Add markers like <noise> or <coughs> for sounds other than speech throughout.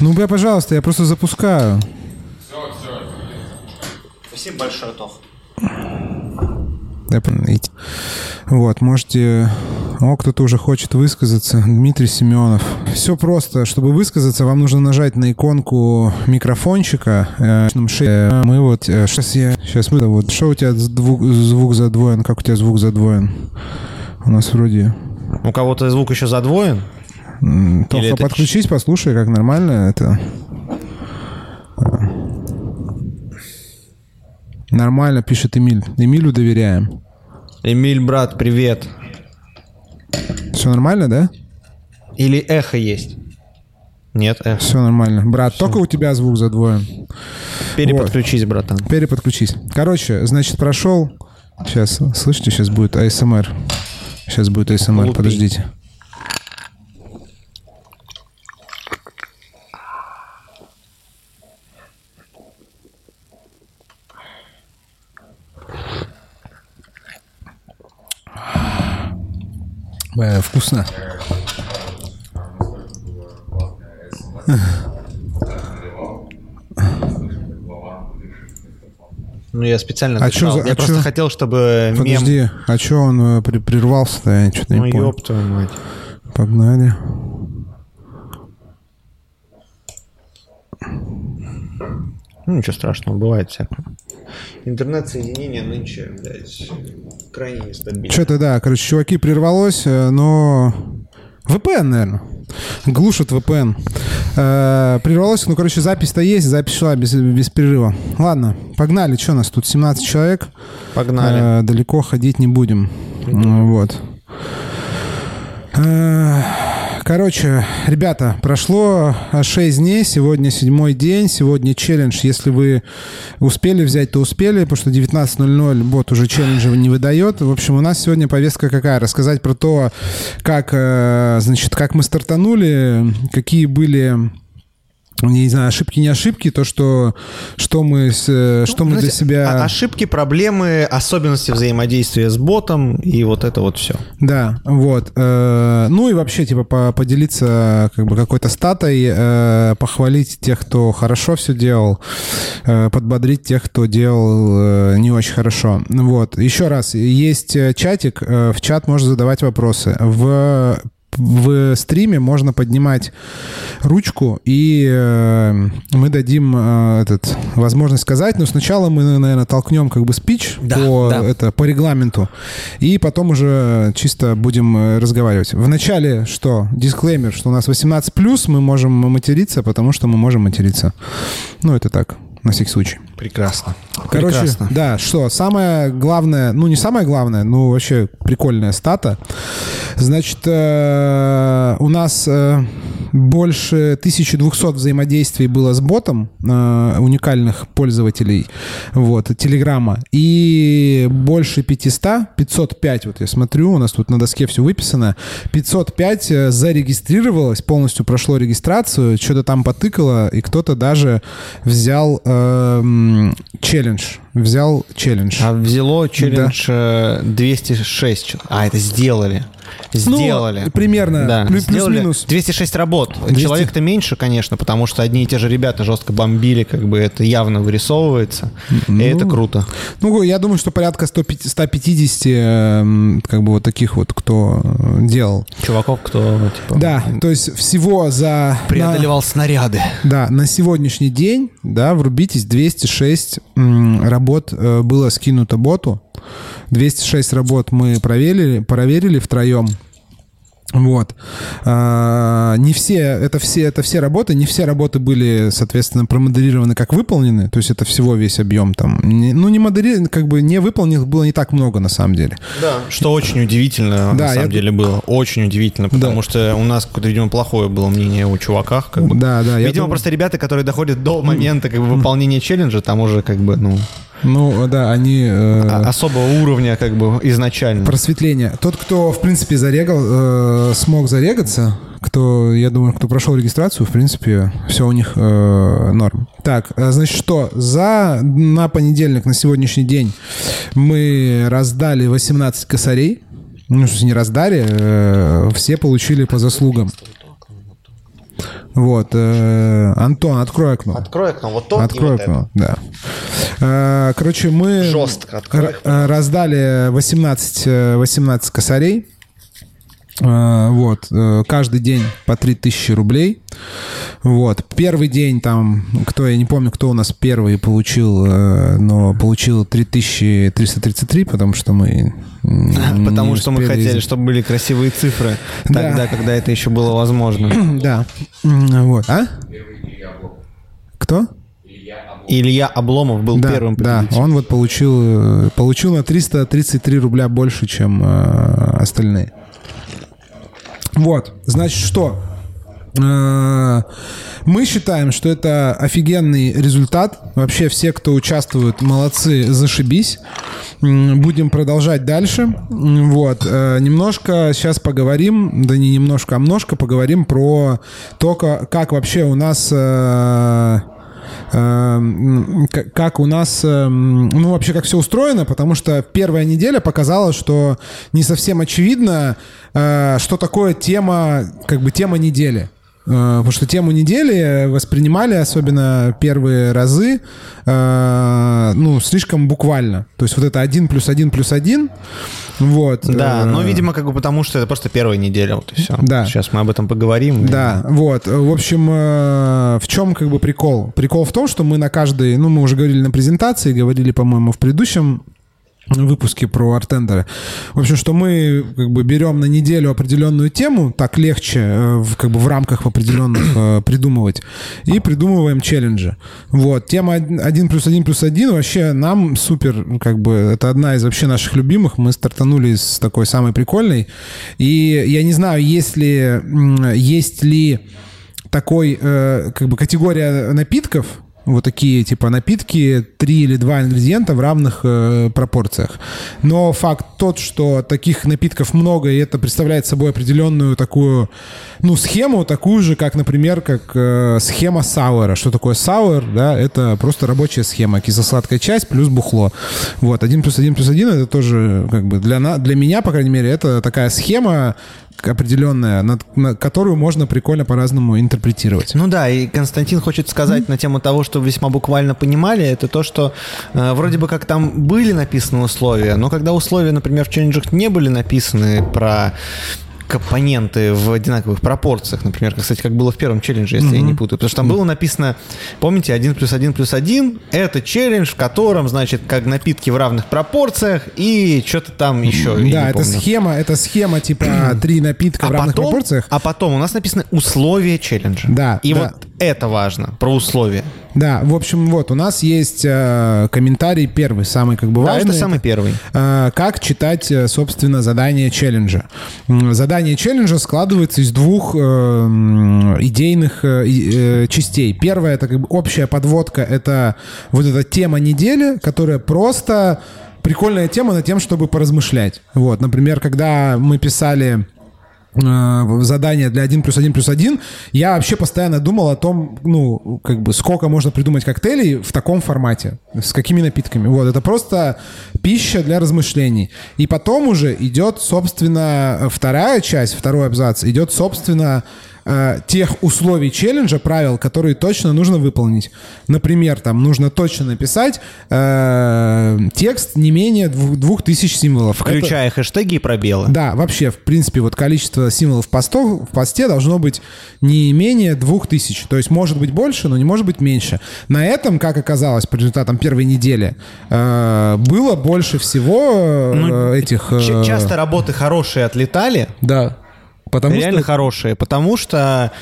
Ну, бля, пожалуйста, я просто запускаю. Спасибо большое, Тох. Вот, можете... О, кто-то уже хочет высказаться. Дмитрий Семенов. Все просто. Чтобы высказаться, вам нужно нажать на иконку микрофончика. Э, э, Мы вот... Сейчас я... Сейчас мы... Вот, что у тебя звук, звук задвоен? Как у тебя звук задвоен? У нас вроде... У кого-то звук еще задвоен? Тоха, это подключись, послушай, как нормально это. Нормально, пишет Эмиль. Эмилю доверяем. Эмиль, брат, привет. Все нормально, да? Или эхо есть? Нет, эхо. Все нормально. Брат, только у тебя звук задвоен. Переподключись, братан. Переподключись. Короче, значит, прошел... Сейчас, слышите, сейчас будет АСМР. Сейчас будет АСМР, подождите. Э, Вкусно. Ну, я специально А чё за- Я а просто чё? хотел, чтобы мем... Подожди, а что он э, при- прервался-то? Я что-то Ну, не понял. ёб твою мать. Погнали. Ну, ничего страшного, бывает всякое. Интернет-соединение нынче, блядь, крайне нестабильно. Что-то, да, короче, чуваки, прервалось, э, но... VPN, наверное. Глушат VPN. Э, прервалось, ну, короче, запись-то есть, запись шла без, без перерыва. Ладно, погнали, что у нас тут, 17 человек. Погнали. Э, далеко ходить не будем. Вот. Э, Короче, ребята, прошло 6 дней, сегодня седьмой день, сегодня челлендж. Если вы успели взять, то успели, потому что 19.00 бот уже челленджа не выдает. В общем, у нас сегодня повестка какая? Рассказать про то, как, э, значит, как мы стартанули, какие были не знаю, ошибки, не ошибки, то, что, что мы, э, что мы для Знаете, себя... а- Ошибки, проблемы, особенности взаимодействия с ботом и вот это вот все. Да, вот. Э, Ну и вообще, типа, по- поделиться как бы какой-то статой, э, похвалить тех, кто хорошо все делал, подбодрить тех, кто делал не очень хорошо. Вот. Еще раз, есть чатик, в чат можно задавать вопросы. В в стриме можно поднимать ручку, и э, мы дадим э, этот, возможность сказать, но сначала мы, наверное, толкнем как бы спич Да, по, да. это, по регламенту, и потом уже чисто будем э, разговаривать. Вначале что? Дисклеймер, что у нас 18+, мы можем материться, потому что мы можем материться. Ну, это так, на всякий случай. Прекрасно. Короче, Прекрасно. да, что, самое главное, ну не самое главное, ну вообще прикольная стата. Значит, э, у нас э, больше 1200 взаимодействий было с ботом э, уникальных пользователей, вот, Телеграма, и больше 500, 505, вот я смотрю, у нас тут на доске все выписано, 505 э, зарегистрировалось, полностью прошло регистрацию, что-то там потыкало, и кто-то даже взял эм, челлендж, взял челлендж. А взяло челлендж э, 206. чё- А, это сделали. Сделали. Ну, примерно, Да, плю- сделали. плюс-минус. 206 работ. 200. Человек-то меньше, конечно, потому что одни и те же ребята жестко бомбили, как бы это явно вырисовывается. И это круто. Ну, я думаю, что порядка 150, 150 эм, как бы вот таких вот, кто э, делал. Чуваков, кто, типа, Да, то есть всего за... преодолевал снаряды. на- да, на сегодняшний день, да, врубитесь, 206 м, работ э, было скинуто боту. 206 работ мы проверили, проверили втроем. Вот. А, не все, это все, это все работы, не все работы были, соответственно, промодерированы как выполнены, то есть это всего весь объем там. Не- ну, не модерировано, как бы не выполненных было не так много на самом деле. Да. Что очень удивительно, Да, на самом я- деле, было. Очень удивительно, потому что у нас какое-то, видимо, плохое было мнение о чуваках. Как бы. Да, да. я Видимо, думаю- просто ребята, которые доходят до момента как бы, выполнения челленджа, там уже как бы, ну, Ну, да, они... э, а- особого уровня как бы изначально. Просветление. Тот, кто, в принципе, зарегал, э, смог зарегаться, кто, я думаю, кто прошел регистрацию, в принципе, все у них э, норм. Так, э, значит, что? За, на понедельник, на сегодняшний день мы раздали 18 косарей. Ну, не раздали, э, все получили по заслугам. Вот. э, Антон, открой окно. Открой окно, вот то Открой вот окно, да. Э, Короче, мы Жестко открой э, раздали 18, э, 18 косарей. Э, Вот. э, Каждый день по 3000 рублей. Вот. Первый день там, кто, я не помню, кто у нас первый получил, э, но получил 3333, потому что мы... <laughs> Потому что мы хотели, чтобы были красивые цифры Да. тогда, когда это еще было возможно. <clears throat> Да. Вот. А? Кто? Илья Обломов был Да, первым да, победителем. он вот получил, получил на 333 рубля больше, чем э, остальные. Вот, значит, что? Э, Мы считаем, что это офигенный результат. Вообще все, кто участвует, молодцы, зашибись. Будем продолжать дальше. Вот. э, Немножко сейчас поговорим, да не немножко, а множко поговорим про то, ка- как вообще у нас э, как у нас, эм, ну, вообще, как все устроено, потому что первая неделя показала, что не совсем очевидно, э, что такое тема, как бы тема недели. Э, Потому что тему недели воспринимали, особенно первые разы, э, ну, слишком буквально. То есть вот это один плюс один плюс один, вот. Да, э, ну, видимо, как бы потому что это просто первая неделя, вот и все. Да. Сейчас мы об этом поговорим. Да, вот. В общем, в чем как бы прикол? Прикол в том, что мы на каждой, ну, мы уже говорили на презентации, говорили, по-моему, в предыдущем выпуске про артендеры. В общем, что мы как бы берем на неделю определенную тему, так легче э, как бы в рамках определенных э, придумывать, и придумываем челленджи. Вот. Тема 1 плюс 1 плюс 1 вообще нам супер, как бы, это одна из вообще наших любимых. Мы стартанули с такой самой прикольной. И я не знаю, есть ли, есть ли такой, э, как бы, категория напитков, вот такие, типа, напитки, три или два ингредиента в равных э, пропорциях. Но факт тот, что таких напитков много, и это представляет собой определенную такую, ну, схему, такую же, как, например, как э, схема сауэра. Что такое сауэр? Да, это просто рабочая схема. Кисло-сладкая часть плюс бухло. Вот, один плюс один плюс один это тоже, как бы, для, на, для меня, по крайней мере, это такая схема определенная, над- на которую можно прикольно по-разному интерпретировать. Ну да, и Константин хочет сказать на тему того, что весьма буквально понимали, это то, что э, вроде бы как там были написаны условия, но когда условия, например, в челленджах не были написаны про компоненты в одинаковых пропорциях, например, кстати, как было в первом челлендже, если я не путаю. Потому что там было написано, помните, 1 плюс 1 плюс 1 — это челлендж, в котором, значит, как напитки в равных пропорциях и что-то там еще. Да, это помню. схема, это схема типа три напитка в А равных потом, пропорциях. а потом у нас написаны условия челленджа. Да, И да. вот это важно, про условия. Да, в общем, вот у нас есть э, комментарий первый, самый как бы Да, важный. это самый первый. э, как читать, э, собственно, задание челленджа. Задание челленджа складывается из двух э, идейных э, э, частей. Первая это как бы общая подводка, это вот эта тема недели, которая просто прикольная тема на тем, чтобы поразмышлять. Вот, например, когда мы писали задание для 1 плюс 1 плюс 1, я вообще постоянно думал о том, ну, как бы, сколько можно придумать коктейлей в таком формате, с какими напитками. Вот, это просто пища для размышлений. И потом уже идет, собственно, вторая часть, второй абзац, идет, собственно, э, тех условий челленджа, правил, которые точно нужно выполнить. Например, там нужно точно написать э, текст не менее двух, двух тысяч символов. Это- Включая хэштеги и пробелы. да, вообще, в принципе, вот количество символов в, постов, в посте должно быть не менее двух тысяч. То есть может быть больше, но не может быть меньше. На этом, как оказалось по результатам первой недели, э, было больше всего э, Ну, этих... э, Часто работы хорошие отлетали, Да. Потому реально что... хорошие, потому что,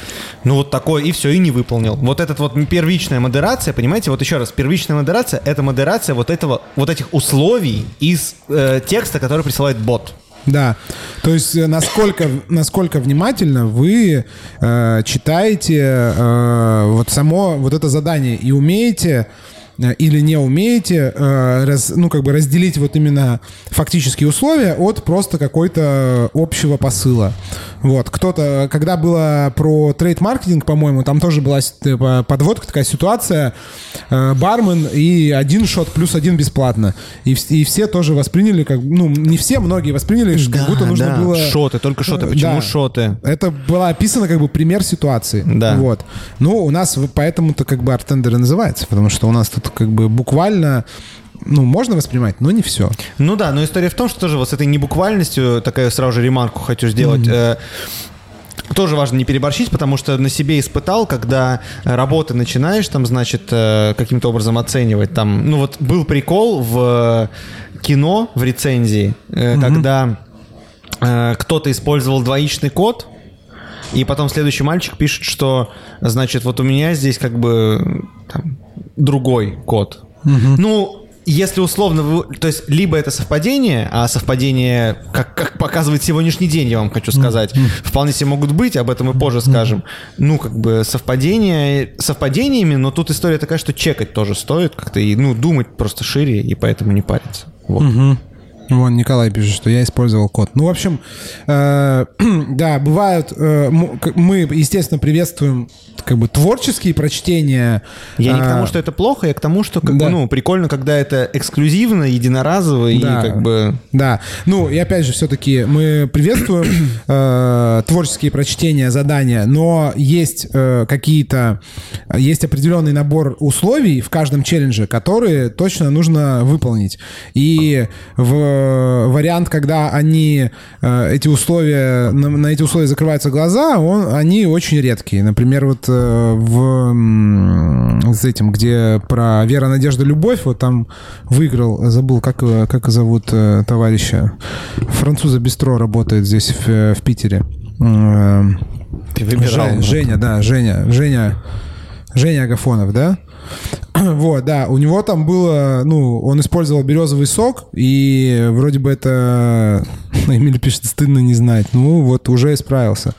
ну вот такое, и все, и не выполнил. Вот этот вот первичная модерация, понимаете, вот еще раз, первичная модерация — это модерация вот этого, вот этих условий из э, текста, который присылает бот. Да. То есть э, насколько, насколько внимательно вы э, читаете э, вот само вот это задание и умеете э, или не умеете э, раз, ну, как бы разделить вот именно фактические условия от просто какой-то общего посыла. Вот. Кто-то, когда было про трейд-маркетинг, по-моему, там тоже была типа, подводка, такая ситуация, э, бармен и один шот плюс один бесплатно. И, и все тоже восприняли, как, ну, не все, многие восприняли, да, как будто нужно да. было... Шоты, только шоты. Почему Да. шоты? Это была описана как бы пример ситуации. Да. Вот. Ну, у нас поэтому-то как бы артендер и называется, потому что у нас тут как бы буквально, ну, можно воспринимать, но не все. Ну да, но история в том, что тоже вот с этой небуквальностью, такая сразу же ремарку хочу сделать. э, тоже важно не переборщить, потому что на себе испытал, когда работы начинаешь, там, значит, э, каким-то образом оценивать. Там, ну вот был прикол в кино, в рецензии, э, когда э, кто-то использовал двоичный код, и потом следующий мальчик пишет, что, значит, вот у меня здесь как бы там, другой код. Ну, если условно, вы- то есть либо это совпадение, а совпадение, как, как показывает сегодняшний день, я вам хочу сказать, вполне себе могут быть, об этом мы позже скажем. Ну, как бы совпадение, совпадениями, но тут история такая, что чекать тоже стоит как-то и, ну, думать просто шире, и поэтому не париться. Вот. Вон Николай пишет, что я использовал код. Ну, в общем, э, <clears throat> да, бывают... э, мы, естественно, приветствуем как бы творческие прочтения. Я не к э, тому, что это плохо, я к тому, что как да. бы, ну, прикольно, когда это эксклюзивно, единоразово и Да. как бы... Да, ну и опять же, все-таки мы приветствуем э, творческие прочтения, задания, но есть э, какие-то, есть определенный набор условий в каждом челлендже, которые точно нужно выполнить. И в вариант, когда они э, эти условия, на, на эти условия закрываются глаза, он, они очень редкие. Например, вот э, в с этим, где про Вера, Надежда, Любовь, вот там выиграл, забыл, как, как зовут э, товарища. Француза Бистро работает здесь, в, э, в Питере. Э, Ты выбирал. Жень- Женя, да, Женя, Женя, Женя Агафонов, да? <clears throat> Вот, да, у него там было, ну, он использовал березовый сок, и вроде бы это, <laughs> Эмиль пишет, стыдно не знать. Ну, вот уже исправился.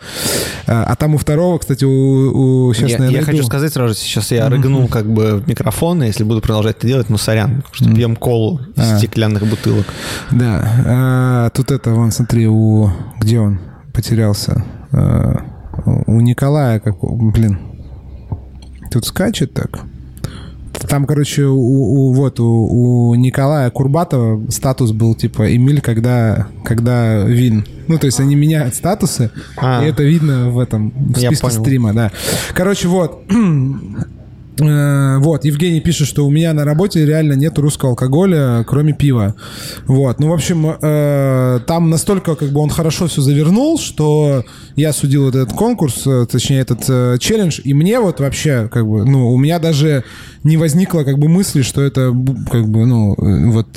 А а там у второго, кстати, у, у сейчас, Я, наверное, я хочу сказать сразу, сейчас я рыгнул как бы в микрофон, и если буду продолжать это делать, ну, сорян, потому что пьем колу из А. стеклянных бутылок. Да, а, тут это, вон, смотри, у... Где он потерялся? А, у Николая, как... Блин. Тут скачет так. Там, короче, у, у- вот у, у Николая Курбатова статус был типа Эмиль, когда, когда вин. Ну, то есть они меняют статусы, А. и это видно в этом в списке стрима, да. Короче, вот. <clears throat> Э, Вот, Евгений пишет, что у меня на работе реально нет русского алкоголя, кроме пива. Вот, ну, в общем, э, там настолько как бы он хорошо все завернул, что я судил этот конкурс, э, точнее, этот челлендж, и мне вот вообще, как бы, ну, у меня даже не возникло как бы мысли, что это как бы, ну, э, вот,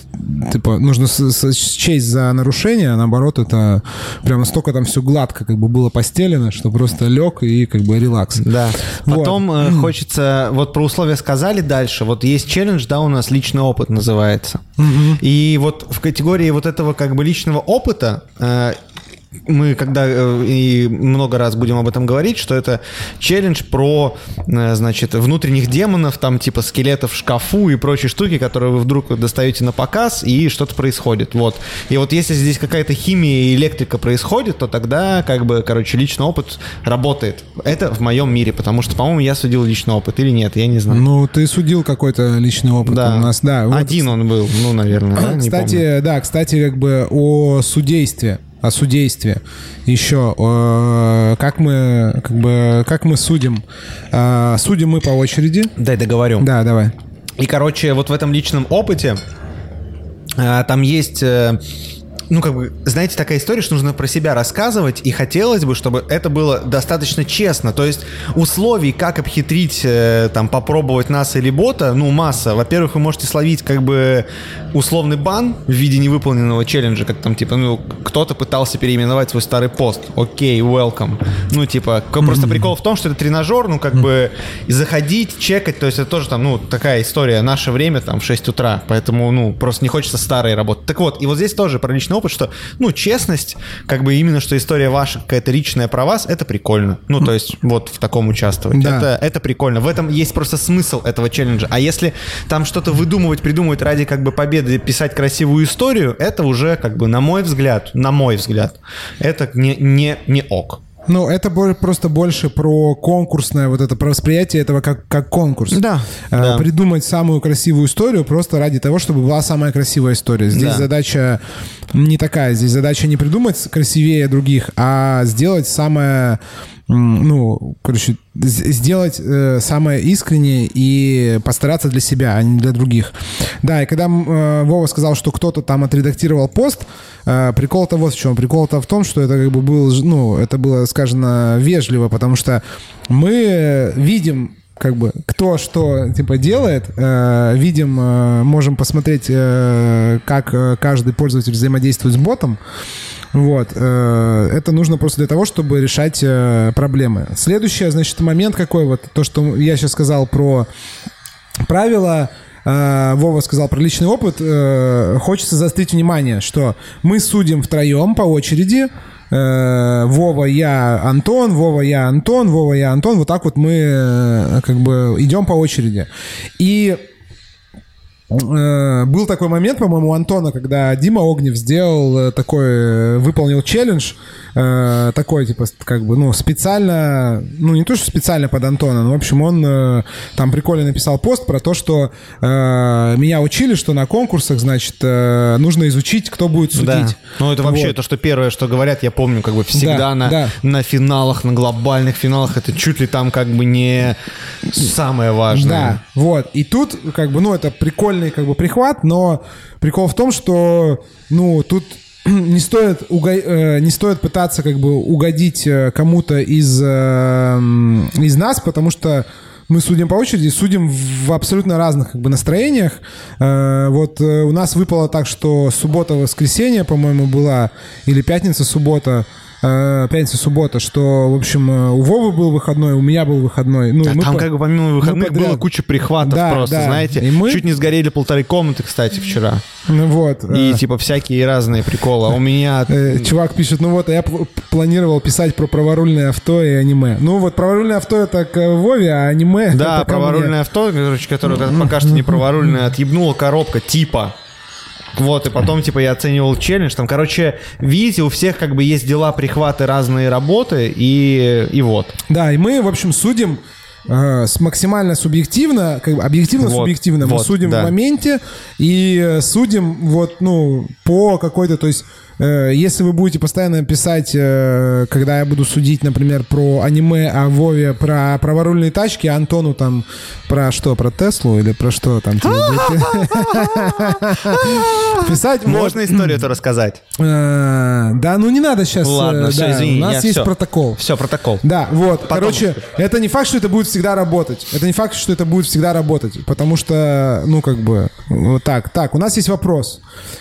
типа, нужно счесть за нарушение, а наоборот, это прям настолько там все гладко как бы было постелено, что просто лег и как бы релакс. Да. Вот. Потом э, хочется, вот про условия сказали дальше, вот есть челлендж, да, у нас личный опыт называется. И вот в категории вот этого как бы личного опыта э, мы когда э, и много раз будем об этом говорить, что это челлендж про, э, значит, внутренних демонов, там типа скелетов в шкафу и прочие штуки, которые вы вдруг достаете на показ, и что-то происходит. Вот. И вот если здесь какая-то химия и электрика происходит, то тогда, как бы, короче, личный опыт работает. Это в моем мире, потому что, по-моему, я судил личный опыт или нет, я не знаю. Ну, ты судил какой-то личный опыт да. у нас, да. вот. Один он был, ну, наверное, да, не помню. Кстати, да, кстати, как бы о судействе, о судействе еще, э, как мы, как бы, как мы судим? Э, Судим мы по очереди. Дай договорю. Да, давай. И, короче, вот в этом личном опыте а, там есть... ну, как бы, знаете, такая история, что нужно про себя рассказывать, и хотелось бы, чтобы это было достаточно честно. То есть условий, как обхитрить, э, там, попробовать нас или бота, ну, масса. Во-первых, вы можете словить, как бы, условный бан в виде невыполненного челленджа, как там, типа, ну, кто-то пытался переименовать свой старый пост. Окей, welcome. Ну, типа, просто прикол в том, что это тренажер, ну, как бы, заходить, чекать, то есть это тоже там, ну, такая история, наше время, там, в 6 утра, поэтому, ну, просто не хочется старые работать. Так вот, и вот здесь тоже про личный опыт, что, ну, честность, как бы именно, что история ваша какая-то личная про вас, это прикольно. Ну, то есть вот в таком участвовать. Да. Это, это прикольно. В этом есть просто смысл этого челленджа. А если там что-то выдумывать, придумывать ради как бы победы, писать красивую историю, это уже как бы, на мой взгляд, на мой взгляд, это не, не, не ок. Ну, это просто больше про конкурсное, вот это, про восприятие этого как, как конкурс. Да, Э, да. Придумать самую красивую историю просто ради того, чтобы была самая красивая история. Здесь Да. задача не такая. Здесь задача не придумать красивее других, а сделать самое, ну, короче, сделать э, самое искреннее и постараться для себя, а не для других. Да, и когда э, Вова сказал, что кто-то там отредактировал пост, э, прикол-то вот в чем. Прикол-то в том, что это как бы был, ну, это было сказано вежливо, потому что мы видим как бы кто что типа делает, э, видим, э, можем посмотреть, э, как э, каждый пользователь взаимодействует с ботом. Вот, э, это нужно просто для того, чтобы решать э, проблемы. Следующий, значит, момент какой вот то, что я сейчас сказал про правила. э, Вова сказал про личный опыт. Хочется заострить внимание, что мы судим втроем по очереди. Вова, я, Антон, Вова, я, Антон, Вова, я, Антон. Вот так вот мы как бы идем по очереди. И был такой момент, по-моему, у Антона, когда Дима Огнев сделал э, такой, э, выполнил челлендж, э, такой, типа, как бы, ну, специально, ну, не то, что специально под Антона, но, в общем, он э, там прикольно написал пост про то, что э, меня учили, что на конкурсах, значит, э, нужно изучить, кто будет судить. Да. Ну, это вообще Вот. то, что первое, что говорят, я помню, как бы всегда Да, на, да. на финалах, на глобальных финалах, это чуть ли там как бы не самое важное. Да, вот. И тут, как бы, ну, это прикольный, как бы, прихват, но прикол в том, что, ну, тут <clears throat> не стоит, уго- э, не стоит пытаться, как бы, угодить э, кому-то из, э, из нас, потому что мы судим по очереди, судим в абсолютно разных как бы, настроениях. Вот у нас выпало так, что суббота-воскресенье, по-моему, была, или пятница-суббота, э, пятница-суббота, что, в общем, э, у Вовы был выходной, у меня был выходной. Ну, Да, мы там по- как бы помимо выходных было куча прихватов Да, просто, да. знаете. И мы- Чуть не сгорели полторы комнаты, кстати, вчера. Ну вот. И э, типа всякие разные приколы. А у меня... э, Чувак пишет, ну вот, а я пл- планировал писать про праворульное авто и аниме. Ну вот, праворульное авто это к Вове, а аниме Да, праворульное авто, короче, которое пока что не праворульное, отъебнула коробка типа. Вот, и потом, типа, я оценивал челлендж. Там, короче, видите, у всех как бы есть дела, прихваты, разные работы, и, и вот. Да, и мы, в общем, судим э, с максимально субъективно, как бы объективно-субъективно. мы вот, судим да. в моменте и э, судим вот, ну, по какой-то, то есть если вы будете постоянно писать, э, когда я буду судить, например, про аниме, а Вове про праворульные тачки, а Антону там про что, про Теслу или про что там? <laughs> Писать Можно историю это рассказать? Э, Да, ну не надо сейчас. Ладно, э, да, извини, У нас есть протокол. Все, протокол. Да, вот. Короче, это не факт, что это будет всегда работать. Это не факт, что это будет всегда работать. Потому что, ну, как бы, вот так. Так, у нас есть вопрос.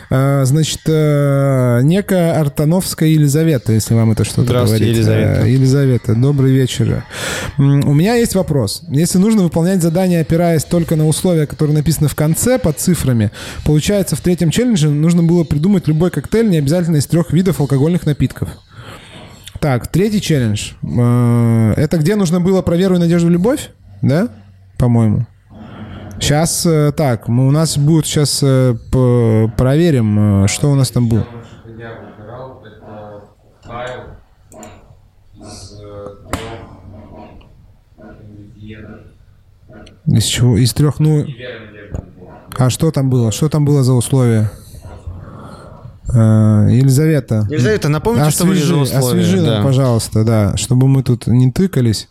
Э, Значит, э, некая Артановская Елизавета, если вам это что-то говорит. Елизавета. Э, Елизавета, добрый вечер. У меня есть вопрос. Если нужно выполнять задание, опираясь только на условия, которые написаны в конце под цифрами, получается, в третьем челлендже нужно было придумать любой коктейль, не обязательно из трех видов алкогольных напитков. Так, третий челлендж. Э, Это где нужно было про веру и надежду и любовь? Да? По-моему. Сейчас, так, мы, у нас будет сейчас проверим, э, что у нас там было. Я выбирал это файл из э, трех ингредиентов. Из чего? Из трех, ну... А что там было? Что там было за условия? Э, Елизавета. Елизавета, напомните, что были за Освежи, условия. освежи нам, да. пожалуйста, да, чтобы мы тут не тыкались.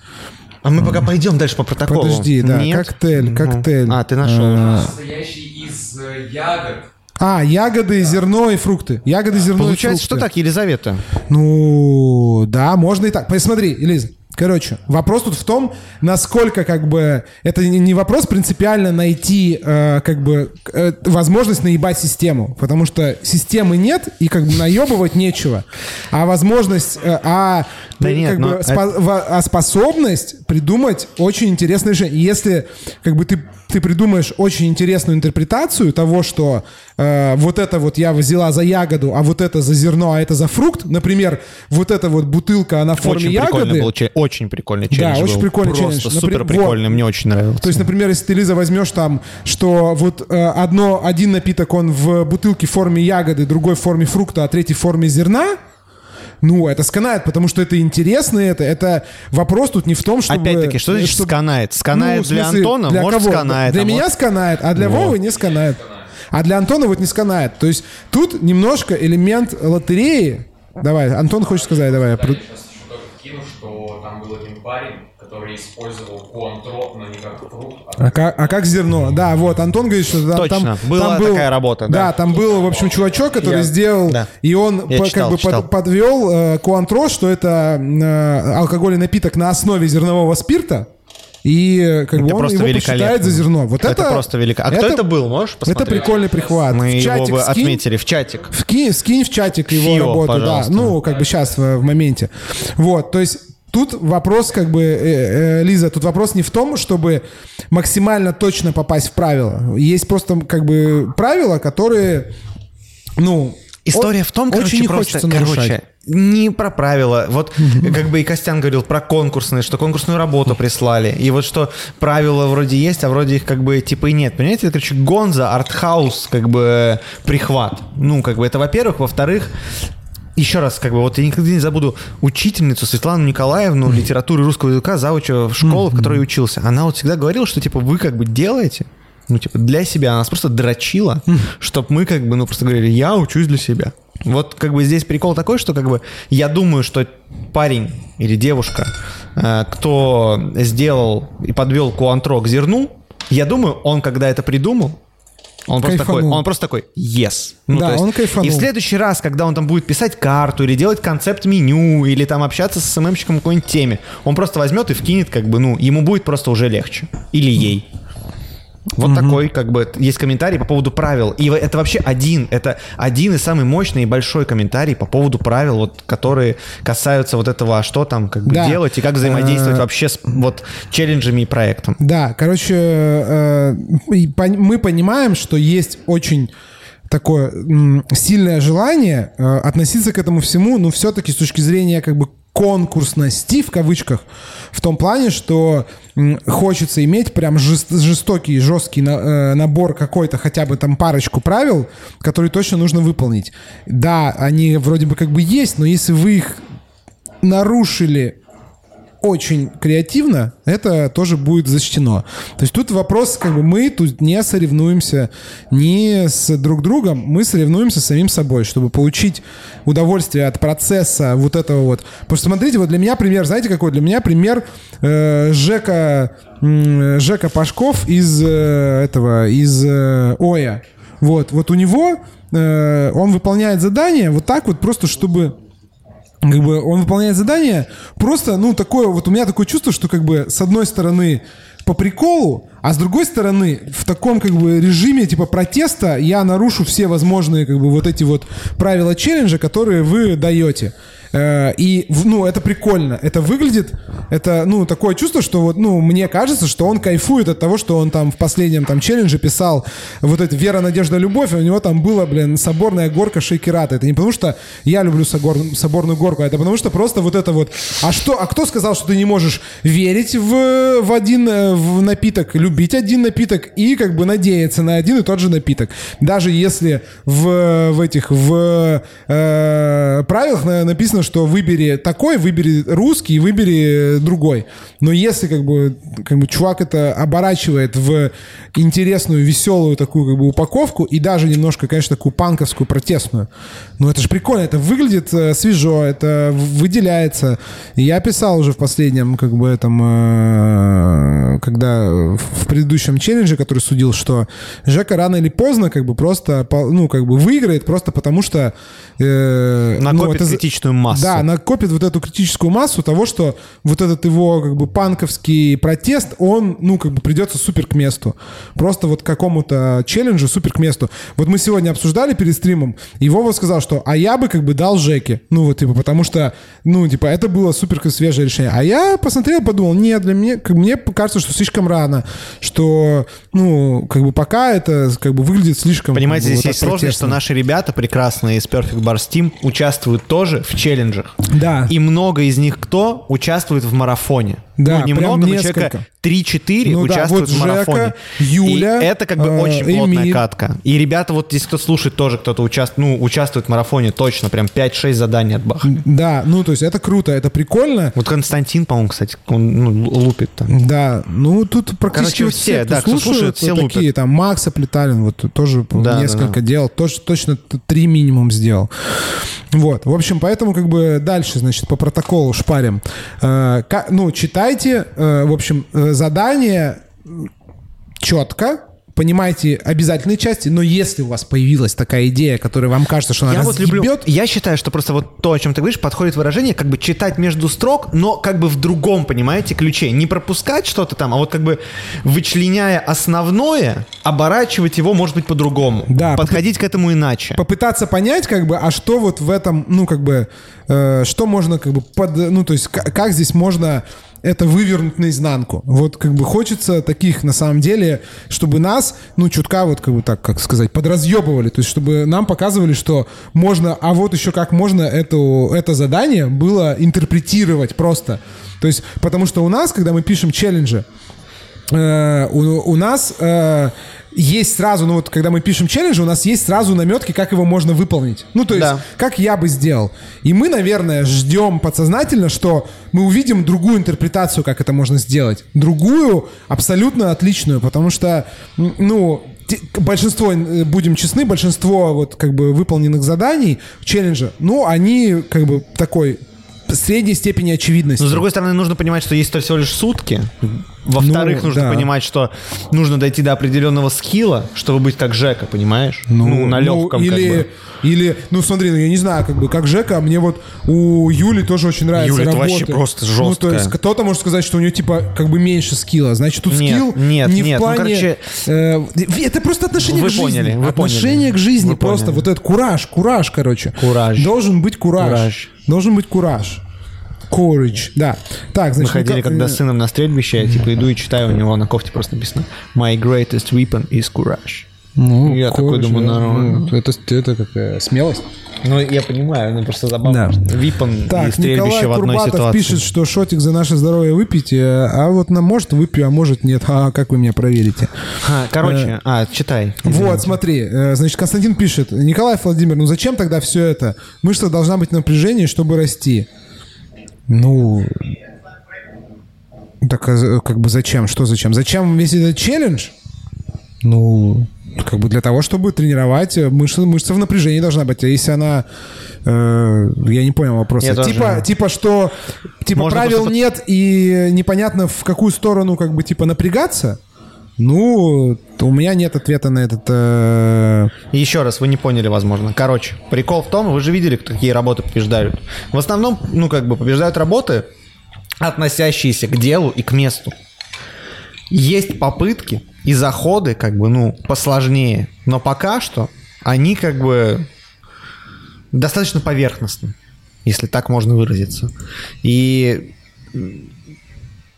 А мы пока пойдем дальше по протоколу. Подожди, да, Нет? коктейль, Ну. коктейль. А, ты нашел. Э, Состоящий из э, ягод. А, ягоды, зерно и фрукты. Ягоды, зерно Получается, и что фрукты. так, Елизавета? Ну, да, можно и так. Посмотри, Элиза. Короче, вопрос тут в том, насколько как бы это не- вопрос принципиально найти э, как бы э, возможность наебать систему, потому что системы нет и как бы наебывать нечего, а возможность, э, а Да ты, нет, как но бы спо- во- а способность придумать очень интересное решение. Если как бы ты, ты придумаешь очень интересную интерпретацию того, что э, вот это вот я взяла за ягоду, а вот это за зерно, а это за фрукт, например, вот эта вот бутылка, она в форме Очень ягоды. прикольный был. Очень прикольный челлендж очень был. прикольный Просто челлендж. супер Например, прикольный, вот. мне очень нравился. То есть, например, если ты, Лиза, возьмешь там, что вот э, одно, один напиток, он в бутылке в форме ягоды, другой в форме фрукта, а третий в форме зерна, ну, это сканает, потому что это интересно, это, это вопрос тут не в том, чтобы... Опять-таки, что значит чтобы- сканает? Сканает Ну, для смысле, Антона? для Может, кого? сканает. Для а меня может- сканает, а для Вот. Вовы не сканает. А для Антона вот не сканает. То есть тут немножко элемент лотереи. Давай, Антон хочет сказать, давай. Да, я сейчас еще только кину, что там был один парень, который использовал контроп, но не как фрукт, а А как, а как зерно? Да, вот, Антон говорит, что там, Точно, там, была там был, такая работа, Да, да. там был, в общем, чувачок, который Я- сделал, да. и он Я по- читал, как бы читал. под- подвел э, куантроз, что это э, алкогольный напиток на основе зернового спирта, и э, как бы Это он просто его великолепно. посчитает за зерно. Вот это, Это просто велико. А кто это был? Можешь Это посмотреть? прикольный прихват. Мы В его бы скинь. отметили в чатик. Вкинь, скинь в чатик его Фио, работу, пожалуйста. да. Ну, как бы сейчас, в, в моменте. Вот, то есть тут вопрос, как бы, э, э, Лиза, тут вопрос не в том, чтобы максимально точно попасть в правила. Есть просто, как бы, правила, которые, ну... История о- в том, очень короче, не просто, хочется нарушать. короче, не про правила. Вот как бы и Костян говорил про конкурсные, что конкурсную работу прислали. И вот что правила вроде есть, а вроде их как бы типа и нет. Понимаете, это, короче, гонза, артхаус, как бы прихват. Ну, как бы это, во-первых. Во-вторых, еще раз, как бы, вот я никогда не забуду учительницу Светлану Николаевну литературы русского языка, завуча в школу, в которой я учился. Она вот всегда говорила, что, типа, вы как бы делаете, ну, типа, для себя. Она нас просто дрочила, чтобы мы, как бы, ну, просто говорили, я учусь для себя. Вот, как бы, здесь прикол такой, что, как бы, я думаю, что парень или девушка, э, кто сделал и подвел куантро к зерну, я думаю, он, когда это придумал, он просто, такой, он просто такой, yes. Ну, Да, есть, он кайфанул. И в следующий раз, когда он там будет писать карту или делать концепт меню, или там общаться с СММщиком по какой-нибудь теме, он просто возьмет и вкинет, как бы, ну, ему будет просто уже легче. Или ей. Вот такой, как бы, есть комментарий по поводу правил. И это вообще один, это один и самый мощный и большой комментарий по поводу правил, вот, которые касаются вот этого, а что там, как бы, Да. делать и как взаимодействовать Э, вообще с вот челленджами и проектом. Да, короче, э, мы понимаем, что есть очень такое сильное желание э, относиться к этому всему, ну, все-таки с точки зрения как бы конкурсности, в кавычках, в том плане, что хочется иметь прям жест- жестокий, жесткий э, набор какой-то, хотя бы там парочку правил, которые точно нужно выполнить. Да, они вроде бы как бы есть, но если вы их нарушили очень креативно, это тоже будет зачтено. То есть тут вопрос, как бы мы тут не соревнуемся ни с друг другом, мы соревнуемся с самим собой, чтобы получить удовольствие от процесса вот этого вот. Потому что смотрите, вот для меня пример, знаете какой? Для меня пример э, Жека, м, Жека Пашков из э, этого, из э, Оя. Вот, вот у него э, он выполняет задание вот так вот просто, чтобы как бы он выполняет задание, просто, ну, такое, вот у меня такое чувство, что как бы с одной стороны по приколу, а с другой стороны в таком как бы режиме типа протеста я нарушу все возможные как бы вот эти вот правила челленджа, которые вы даете. Э, И, ну, это прикольно. Это выглядит, это, ну, такое чувство, что вот, ну, мне кажется, что он кайфует от того, что он там в последнем там челлендже писал вот это «Вера, надежда, любовь», и у него там было, блин, соборная горка шейкерата. Это не потому, что я люблю собор- соборную горку, а это потому, что просто вот это вот... А что, а кто сказал, что ты не можешь верить в, в один э, в напиток, любить один напиток и как бы надеяться на один и тот же напиток? Даже если в, в этих, в э, правилах на- написано, что выбери такой, выбери русский, выбери другой. Но если как бы, как бы чувак это оборачивает в интересную, веселую такую как бы упаковку и даже немножко, конечно, такую панковскую, протестную, ну это же прикольно, это выглядит э, свежо, это выделяется. И я писал уже в последнем, как бы этом, э, когда в предыдущем челлендже, который судил, что Жека рано или поздно как бы просто, ну как бы выиграет просто потому что э, ну, Накопит это за- критичную массу. Да, накопит вот эту критическую массу того, что вот этот его как бы панковский протест, он, ну, как бы придется супер к месту. Просто вот какому-то челленджу супер к месту. Вот мы сегодня обсуждали перед стримом, и Вова сказал, что а я бы как бы дал Жеке. Ну, вот, типа, потому что, ну, типа, это было супер свежее решение. А я посмотрел, подумал, нет, для меня, как, мне кажется, что слишком рано, что, ну, как бы пока это как бы выглядит слишком... Понимаете, как бы, здесь вот есть сложность, что наши ребята прекрасные из Perfect Bar Steam участвуют тоже в челленджах. Да. И много из них кто участвует в марафоне. Да, ну, немного, но человека несколько. 3-4 Ну да, участвуют вот в марафоне. Жека, Юля, И это как бы э, очень плотная Эмиль. катка. И ребята, вот здесь кто слушает, тоже кто-то участвует, ну, участвует в марафоне точно, прям 5-6 заданий от Баха. Да, ну, то есть это круто, это прикольно. Вот Константин, по-моему, кстати, он ну, лупит там. Да, ну тут практически Короче, все, да, кто слушает, все такие, там Макс Аплеталин вот тоже Да, несколько да, да. делал, тоже, точно три минимум сделал. Вот, в общем, поэтому как бы дальше, значит, по протоколу шпарим. Э, ну, читайте, э, в общем, э, задание четко, понимаете обязательные части, но если у вас появилась такая идея, которая вам кажется, что она Я вот люблю, я считаю, что просто вот то, о чем ты говоришь, подходит выражение, как бы читать между строк, но как бы в другом, понимаете, ключе. Не пропускать что-то там, а вот как бы вычленяя основное, оборачивать его, может быть, по-другому. Да, Подходить к этому иначе. попытаться понять, как бы, а что вот в этом, ну, как бы, э, что можно, как бы, под, ну, то есть, к- как здесь можно это вывернуть наизнанку. Вот, как бы, хочется таких, на самом деле, чтобы нас, ну, чутка, вот, как бы, так, как сказать, подразъебывали, то есть, чтобы нам показывали, что можно, а вот еще как можно эту, это задание было интерпретировать просто. То есть, потому что у нас, когда мы пишем челленджи, э, у, у нас э, есть сразу, ну вот когда мы пишем челлендж, у нас есть сразу наметки, как его можно выполнить. Ну то есть, Да. как я бы сделал. И мы, наверное, ждем подсознательно, что мы увидим другую интерпретацию, как это можно сделать. Другую, абсолютно отличную, потому что, ну, большинство, э, будем честны, большинство вот как бы выполненных заданий, челленджа, ну, они как бы такой средней степени очевидности. Но с другой стороны, нужно понимать, что есть всего лишь сутки. Во-вторых, Ну, нужно да. понимать, что нужно дойти до определенного скилла, чтобы быть как Жека, понимаешь? Ну, на легком или, как бы. или, ну смотри, ну я не знаю, как бы, как Жека, мне вот у Юли тоже очень нравится Юля, это работа. вообще просто Ну, то есть кто-то может сказать, что у нее, типа, как бы меньше скилла. Значит, тут Нет, скилл нет, не нет, в ну, плане... короче, э, это просто отношение вы к жизни. поняли, вы отношение поняли. к жизни Вы просто. поняли. Вот этот кураж, кураж, короче. Кураж. Должен быть кураж. Кураж. Должен быть кураж. Courage, да. Так, Мы значит, ходили ну, когда э, с сыном на стрельбище, я типа иду и читаю, у него на кофте просто написано «My greatest weapon is courage». Ну, Я такой думаю, да. нормально. Ну, Это, это какая смелость. Ну, я понимаю, ну просто забавно. Да. Випан и Так, стрельбище Николай в одной Курбатов ситуации. пишет, что шотик за наше здоровье выпейте, а вот на может выпью, а может нет. А как вы меня проверите? А, короче, а, читай. Вот, смотри, э, значит, Константин пишет, Николай Владимир, ну зачем тогда все это? Мышца должна быть в напряжении, чтобы расти. Ну, так а как бы зачем? Что зачем? Зачем весь этот челлендж? Ну, как бы для того, чтобы тренировать мышцы, мышца в напряжении должна быть. А если она, э, я не понял вопроса. Я тоже. Типа, типа что, типа Можно правил просто- нет и непонятно в какую сторону как бы типа напрягаться. Ну, у меня нет ответа на этот. э, Еще раз, вы не поняли, возможно. Короче, прикол в том, вы же видели, какие работы побеждают. В основном, ну, как бы побеждают работы, относящиеся к делу и к месту. Есть попытки и заходы, как бы, ну, посложнее. Но пока что они, как бы, достаточно поверхностны, если так можно выразиться. И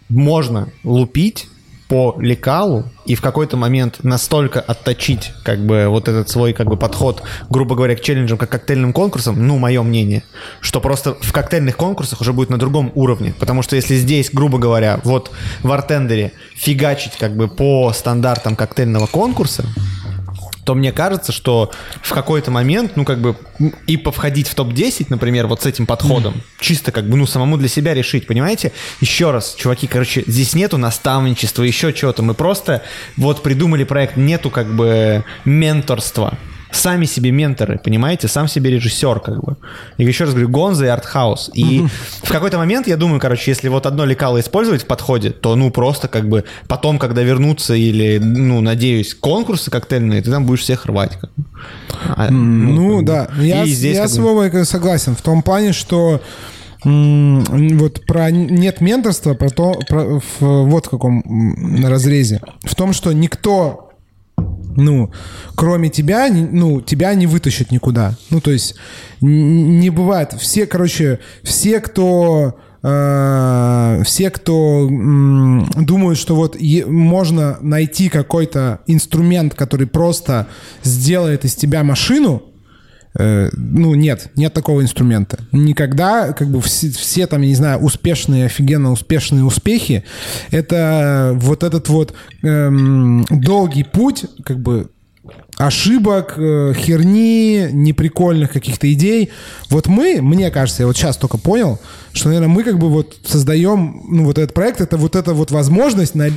можно лупить по лекалу и в какой-то момент настолько отточить как бы вот этот свой как бы подход, грубо говоря, к челленджам, как к коктейльным конкурсам, ну, мое мнение, что просто в коктейльных конкурсах уже будет на другом уровне. Потому что если здесь, грубо говоря, вот в артендере фигачить как бы по стандартам коктейльного конкурса, то мне кажется, что в какой-то момент, ну, как бы, и повходить в топ-10, например, вот с этим подходом, чисто как бы, ну, самому для себя решить, понимаете? Еще раз, чуваки, короче, здесь нету наставничества, еще чего-то, мы просто вот придумали проект, нету как бы менторства. Сами себе менторы, понимаете, сам себе режиссер, как бы. И еще раз говорю, Гонза и Артхаус. И в какой-то момент, я думаю, короче, если вот одно лекало использовать в подходе, то, ну, просто как бы потом, когда вернутся или, ну, надеюсь, конкурсы коктейльные, ты там будешь всех рвать. Как бы. А, Ну, бы. да, я, И здесь я с бы- Вовой как согласен в том плане, что вот про нет менторства, про то, про- в, вот в каком разрезе. В том, что никто ну, кроме тебя, ну, тебя не вытащит никуда. Ну, то есть не бывает. Все, короче, все, кто э, все, кто думают, что вот можно найти какой-то инструмент, который просто сделает из тебя машину, ну, нет, нет такого инструмента. Никогда, как бы, все, все там, я не знаю, успешные, офигенно успешные успехи, это вот этот вот эм, долгий путь, как бы, ошибок, э, херни, неприкольных каких-то идей. Вот мы, мне кажется, я вот сейчас только понял, что, наверное, мы как бы вот создаем, ну, вот этот проект, это вот эта вот возможность на,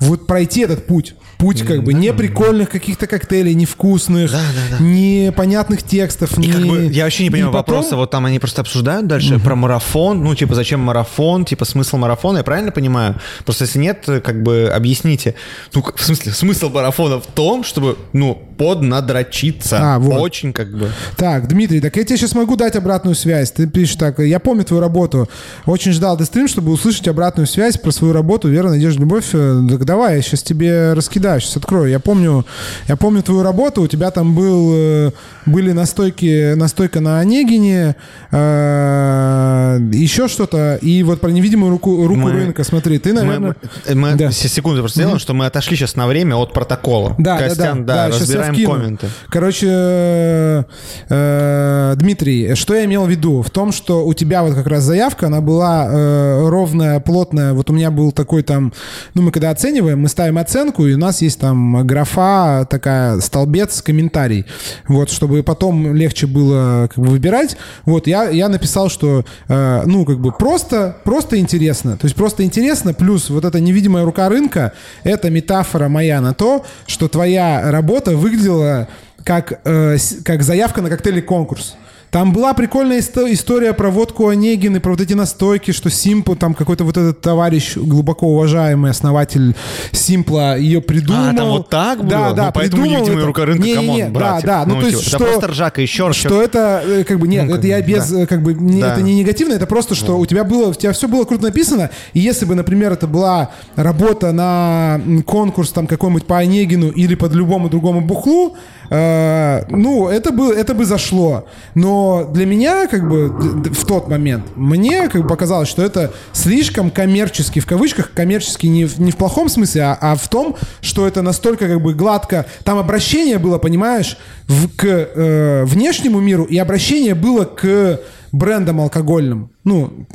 вот пройти этот путь. Путь как бы неприкольных каких-то коктейлей, невкусных, непонятных текстов. И не- как бы, я вообще не понимаю потом- вопроса, вот там они просто обсуждают дальше про марафон, ну, типа, зачем марафон, типа, смысл марафона, я правильно понимаю? Просто если нет, как бы, объясните. Ну, в смысле, смысл марафона в том, чтобы, ну, поднадрочиться. А, вот. Очень, как бы... Так, Дмитрий, так я тебе сейчас могу дать обратную связь. Ты пишешь так, я помню твою работу. Очень ждал ты стрим, чтобы услышать обратную связь про свою работу. Вера, надежда, любовь. Э, Так давай, я сейчас тебе раскидаю, сейчас открою. Я помню, я помню твою работу. У тебя там был, э, были настойки, настойка на Онегине, э, еще что-то. И вот про невидимую руку, руку Мы- рынка. Смотри, ты, наверное... мы- мы Да. се- секунду просто сделаем, что мы отошли сейчас на время от протокола. Да, да, Костян, да, да, щас я вкину. комменты. Короче, э, э, Дмитрий, что я имел в виду? В том, что у тебя вот как раз заявка, она была э, ровная, плотная. Вот у меня был такой там, ну мы когда оцениваем, мы ставим оценку, и у нас есть там графа такая, столбец, комментарий. Вот, чтобы потом легче было как бы выбирать. Вот, я, я написал, что, э, ну, как бы просто, просто интересно. То есть просто интересно, плюс вот эта невидимая рука рынка, это метафора моя на то, что твоя работа выглядела как, э, как заявка на коктейльный конкурс. Там была прикольная исто- история про водку Онегин и про вот эти настойки, что Simple, там какой-то вот этот товарищ, глубоко уважаемый основатель Simple а, ее придумал. А, там вот так было? Да, да, Ну, поэтому невидимая это. рука рынка, Не-не-не, come on, да, братья. да, ну, Ну, то типа, есть, да что... просто ржака, еще раз, Что это, э, как бы, нет, Ну, это я без, да. э, как бы, не- Да. это не негативно, это просто, что у тебя было, у тебя все было круто написано, и если бы, например, это была работа на конкурс там какой-нибудь по Онегину или под любому другому бухлу, э, ну, это бы, это бы зашло. Но для меня, как бы, в тот момент, мне, как бы, показалось, что это слишком коммерчески, в кавычках, коммерчески не в, не в плохом смысле, а, а в том, что это настолько, как бы, гладко, там обращение было, понимаешь, в- к э, внешнему миру, и обращение было к брендом алкогольным. Ну,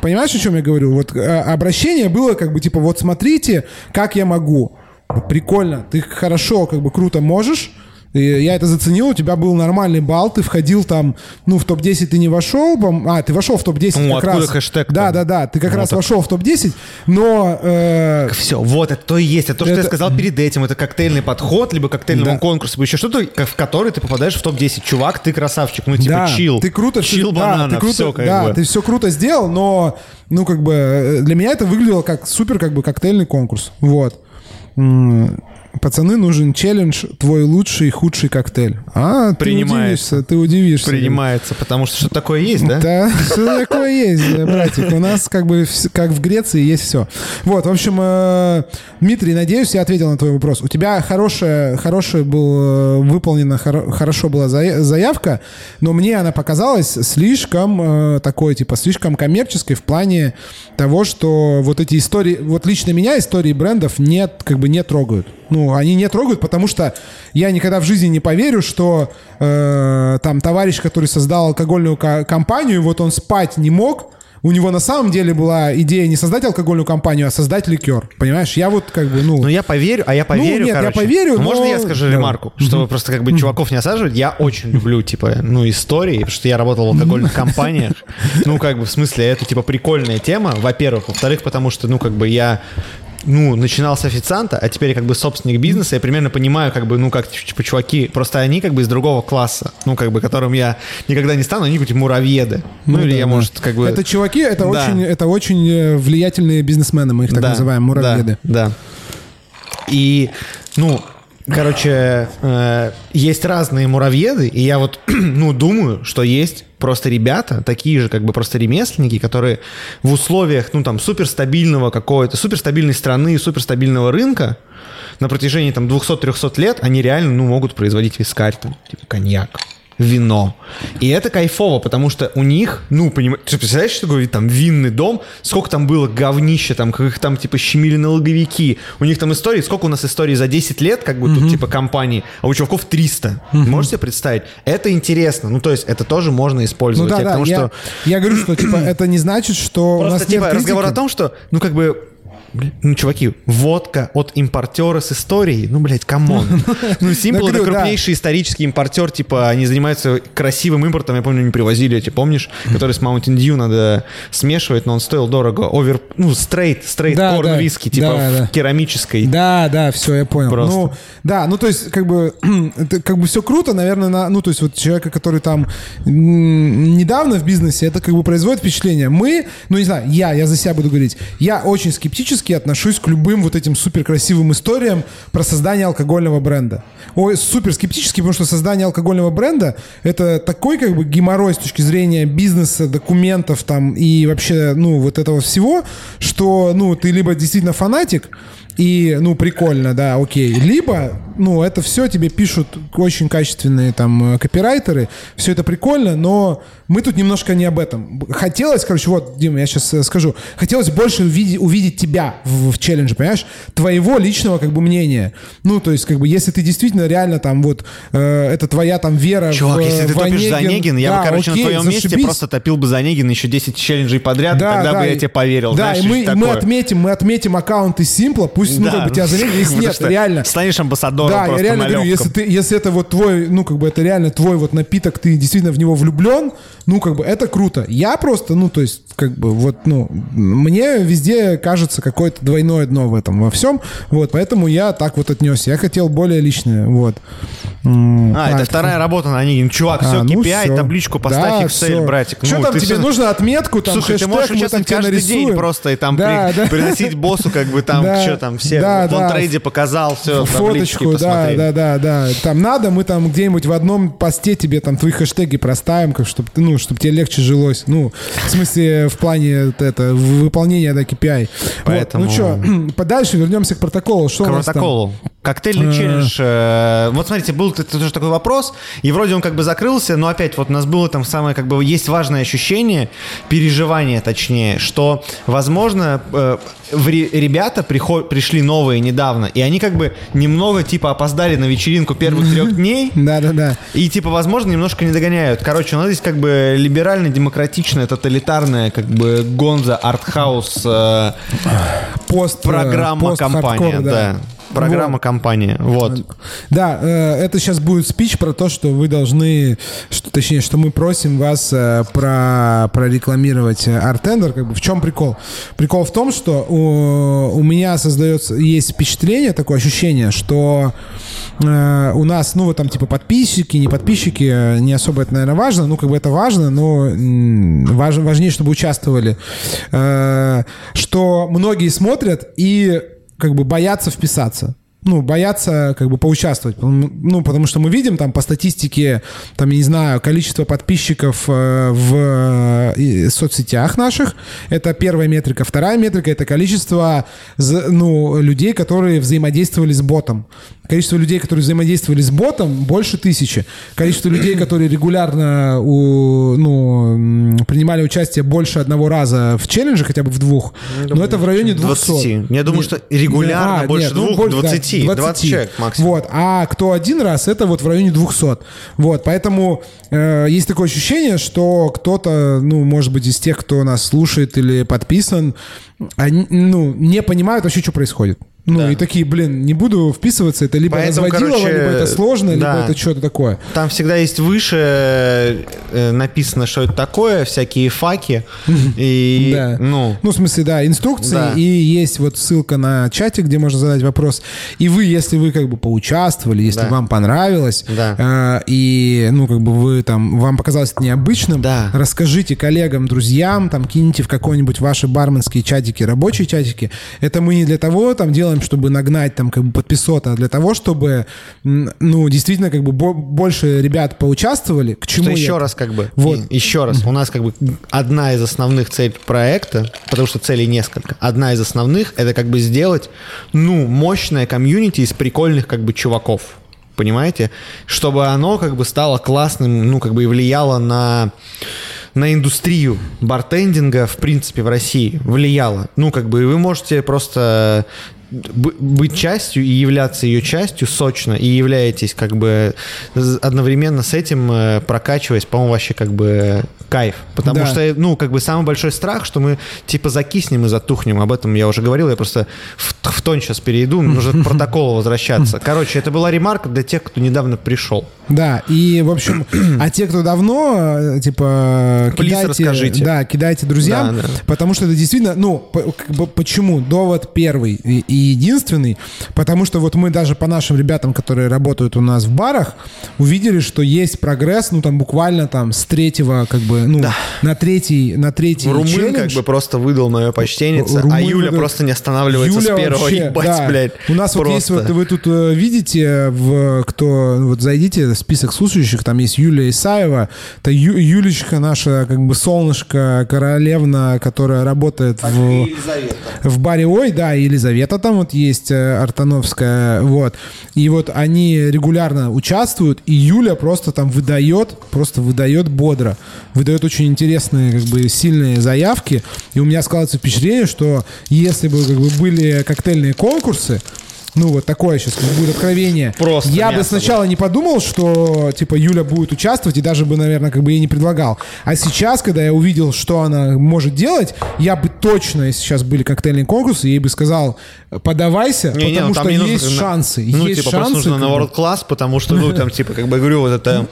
понимаешь, о чем я говорю? Вот э, обращение было как бы типа, вот смотрите, как я могу. Прикольно, ты хорошо, как бы круто можешь. И я это заценил, у тебя был нормальный балл, ты входил там, ну, в топ-10 ты не вошел, а, ты вошел в топ-10 Ну, как откуда раз. хэштег-то? Да, да, да, ты как Ну, раз так- вошел в топ-10, но... э, Все, вот это то и есть. Это то, что Это- я сказал перед этим. Это коктейльный подход, либо коктейльному Да. конкурсу, либо еще что-то, в который ты попадаешь в топ-10. Чувак, ты красавчик. Ну, типа, да, чил. Ты круто, Чил да, банана, ты круто, все как да, бы. ты все круто сделал, но, ну, как бы, э, для меня это выглядело как супер, как бы, коктейльный конкурс. Вот. Пацаны, нужен челлендж «Твой лучший и худший коктейль». А, ты Принимается. удивишься, ты удивишься. Принимается, потому что что такое есть, да? Да, что такое есть, братик. У нас как бы как в Греции есть все. Вот, в общем, э, Дмитрий, надеюсь, я ответил на твой вопрос. У тебя хорошая, хорошая был э, выполнена, хоро- хорошо была зая- заявка, но мне она показалась слишком э, такой, типа, слишком коммерческой в плане того, что вот эти истории, вот лично меня истории брендов нет, как бы не трогают. Ну, они не трогают, потому что я никогда в жизни не поверю, что э, там товарищ, который создал алкогольную ко- компанию, вот он спать не мог, у него на самом деле была идея не создать алкогольную компанию, а создать ликер. Понимаешь? Я вот как бы, ну... Ну, я поверю, а я поверю, нет, я короче. поверю, Ну, Можно но- я скажу Давай. ремарку? Чтобы просто как бы чуваков не осаживать. Я очень люблю, типа, ну, истории, потому что я работал в алкогольных компаниях. Ну, как бы, в смысле, это, типа, прикольная тема, во-первых. Во-вторых, потому что, ну, как бы я ну, начинал с официанта, а теперь как бы собственник бизнеса, я примерно понимаю, как бы, ну, как, типа, чуваки, просто они как бы из другого класса, ну, как бы, которым я никогда не стану, они какие-то муравьеды. Ну, Ну или да, я, да. может, как бы... Это чуваки, это, Да. очень, это очень э, влиятельные бизнесмены, мы их так Да, называем, муравьеды. Да, да. И, ну, короче, э, есть разные муравьеды, и я вот, <clears throat> ну, думаю, что есть просто ребята, такие же, как бы просто ремесленники, которые в условиях, ну, там, суперстабильного какого-то, суперстабильной страны, суперстабильного рынка на протяжении, там, 200-300 лет, они реально, ну, могут производить вискарь, там, типа, коньяк вино. И это кайфово, потому что у них, ну, понимаешь, ты представляешь, что говорит там винный дом, сколько там было говнища, там, как их там, типа, щемили налоговики. У них там истории, сколько у нас историй за 10 лет, как бы тут, типа, компании, а у чуваков 300. Можете себе представить? Это интересно. Ну, то есть, это тоже можно Ну использовать. да, Я да, тому, я, что я говорю, что типа <clears throat> это не значит, что у Просто, нас типа, нет разговор о том, что, ну, как бы, ну, чуваки, водка от импортера с историей, ну, блядь, come on. <laughs> Ну, Simple говорю, это да. крупнейший исторический импортер, типа, они занимаются красивым импортом, я помню, они привозили эти, помнишь, который с Mountain Dew надо смешивать, но он стоил дорого. Овер, ну, straight, straight corn whiskey, типа, керамической. Да, да, все, я понял. Ну, да, ну то есть, как бы, <clears throat> это как бы все круто, наверное, на, ну, то есть, вот человека, который там недавно в бизнесе, это как бы производит впечатление. Мы, ну, не знаю, я, я за себя буду говорить, я очень скептически отношусь к любым вот этим супер красивым историям про создание алкогольного бренда. Ой, супер скептически, потому что создание алкогольного бренда это такой как бы геморрой с точки зрения бизнеса, документов там и вообще, ну, вот этого всего, что, ну, ты либо действительно фанатик, и, ну, прикольно, да, окей. Либо, ну, это все тебе пишут очень качественные там э, копирайтеры, все это прикольно, но мы тут немножко не об этом. Хотелось, короче, вот, Дима, я сейчас скажу, хотелось больше увидеть, увидеть тебя в, в челлендже, понимаешь? Твоего личного, как бы, мнения. Ну, то есть, как бы, если ты действительно реально там вот, э, это твоя там вера Чувак, в, если ты в топишь за Онегин, я да, бы, короче, окей, на твоем месте зашибись. просто топил бы за Онегин еще 10 челленджей подряд, и тогда бы и- я тебе поверил. Да, Знаешь, и мы, мы отметим, мы отметим аккаунты Симпла, пусть, ну, Да, как бы тебя заметили, если нет, реально. Станешь амбассадором Да, я реально говорю, если, ты, если это вот твой, ну, как бы это реально твой вот напиток, ты действительно в него влюблен, ну, как бы это круто. Я просто, ну, то есть, как бы, вот, ну, мне везде кажется какое-то двойное дно в этом во всем, вот, поэтому я так вот отнесся. Я хотел более личное, вот. М, А, это вторая работа на Онегин. Чувак, все, а, ну KPI, табличку поставь, Excel, братик. Что Ну, там тебе нужно отметку, там Слушай, ты можешь участвовать каждый день просто и там приносить боссу, как бы там, <laughs> что там, все, да, вон да. трейде показал, все, Фоточку, да, да, да, да. Там надо, мы там где-нибудь в одном посте тебе там твои хэштеги проставим, как чтобы ну, чтобы тебе легче жилось. Ну, в смысле, в плане вот это, выполнения да, KPI. Вот. Поэтому- Ну что, <clears throat> подальше вернемся к протоколу. Что там? протоколу. Коктейльный челлендж. э, Вот смотрите, был тоже такой вопрос, и вроде он как бы закрылся, но опять вот у нас было там самое, как бы, есть важное ощущение, переживание точнее, что, возможно, э, ребята приход- пришли новые недавно, и они как бы немного типа опоздали на вечеринку первых <laughs> трех дней, Да-да-да. и, типа, возможно, немножко не догоняют. Короче, у нас здесь как бы либерально-демократичная, тоталитарная, как бы гонза, артхаус, э, Пост, э, компания, да. Программа Вот. компания, вот. Да, э, это сейчас будет спич про то, что вы должны, что, точнее, что мы просим вас э, про, прорекламировать э, Артендер. Как бы в чем прикол? Прикол в том, что у, у меня создается, есть впечатление, такое ощущение, что э, у нас, ну, вот там, типа, подписчики, не подписчики, не особо это, наверное, важно. Ну, как бы это важно, но важ- важнее, чтобы участвовали. Э, что многие смотрят и как бы боятся вписаться. Ну, боятся как бы поучаствовать. Ну, потому что мы видим там по статистике, там, я не знаю, количество подписчиков э, в э, соцсетях наших. Это первая метрика. Вторая метрика — это количество ну, людей, которые взаимодействовали с ботом. Количество людей, которые взаимодействовали с ботом, больше тысячи. Количество людей, которые регулярно у, ну, принимали участие больше одного раза в челлендже, хотя бы в двух, но это в районе 200. 20. Я думаю, что регулярно больше ну, двух, больше, да, 20, 20 человек максимум. Вот, а кто один раз, это вот в районе 200. Вот, поэтому э, есть такое ощущение, что кто-то, ну, может быть, из тех, кто нас слушает или подписан, они, ну, не понимают вообще, что происходит. Ну, Да. и такие, блин, не буду вписываться, это либо Поэтому, разводилово, короче, либо это сложно, либо да. это что-то такое. Там всегда есть выше э, написано, что это такое, всякие факи. <laughs> И, Да. ну, Ну, в смысле, да, инструкции, Да. и есть вот ссылка на чатик, где можно задать вопрос. И вы, если вы как бы поучаствовали, если Да. вам понравилось, Да. э, и, ну, как бы вы там, вам показалось это необычным, Да. расскажите коллегам, друзьям, там, киньте в какой-нибудь ваши барменские чатики, рабочие чатики. Это мы не для того там делаем, чтобы нагнать там как бы подписоты, а для того, чтобы, ну, действительно, как бы бо- больше ребят поучаствовали. К чему что я еще это? раз как бы, Вот. еще раз, у нас как бы одна из основных целей проекта, потому что целей несколько, одна из основных это как бы сделать, ну, мощное комьюнити из прикольных как бы чуваков, понимаете? Чтобы оно как бы стало классным, ну, как бы и влияло на на индустрию бартендинга, в принципе, в России влияло. Ну, как бы, и вы можете просто быть частью и являться ее частью сочно, и являетесь как бы одновременно с этим э, прокачиваясь, по-моему, вообще как бы кайф. Потому Да. что, ну, как бы самый большой страх, что мы типа закиснем и затухнем. Об этом я уже говорил, я просто в, в тон сейчас перейду, <laughs> нужно к протоколу возвращаться. Короче, это была ремарка для тех, кто недавно пришел. Да, и, в общем, <clears throat> а те, кто давно, э, типа, Плиз кидайте, расскажите. да, кидайте друзьям, Да, да. потому что это действительно, ну, почему? Довод первый и единственный, потому что вот мы даже по нашим ребятам, которые работают у нас в барах, увидели, что есть прогресс, ну, там, буквально там с третьего, как бы, ну, на третий, на третий Румын челлендж. как бы просто выдал мое почтеннице, а Юля выдал- просто не останавливается Юля с первого. вообще, Ебать, да. блядь. У нас вот есть просто. вот, вы тут э, видите, в, кто, вот зайдите в список слушающих, там есть Юлия Исаева, это Ю- Юлечка наша, как бы солнышко, королевна, которая работает в, в баре Ой, да, и Елизавета там вот есть, э, Артановская, вот. И вот они регулярно участвуют, и Юля просто там выдает, просто выдает бодро, выдает очень интересные, как бы, сильные заявки, и у меня складывается впечатление, что если бы, как бы, были коктейльные конкурсы, ну, вот такое сейчас будет откровение. Просто Я бы сначала не подумал, что, типа, Юля будет участвовать, и даже бы, наверное, как бы ей не предлагал. А сейчас, когда я увидел, что она может делать, я бы точно, если сейчас были коктейльные конкурсы, ей бы сказал, подавайся, Не-не, потому ну, что не нужно есть на- шансы. Ну, есть типа, шансы. просто нужно на. World Class, потому что, ну, там, типа, как бы, говорю, вот это...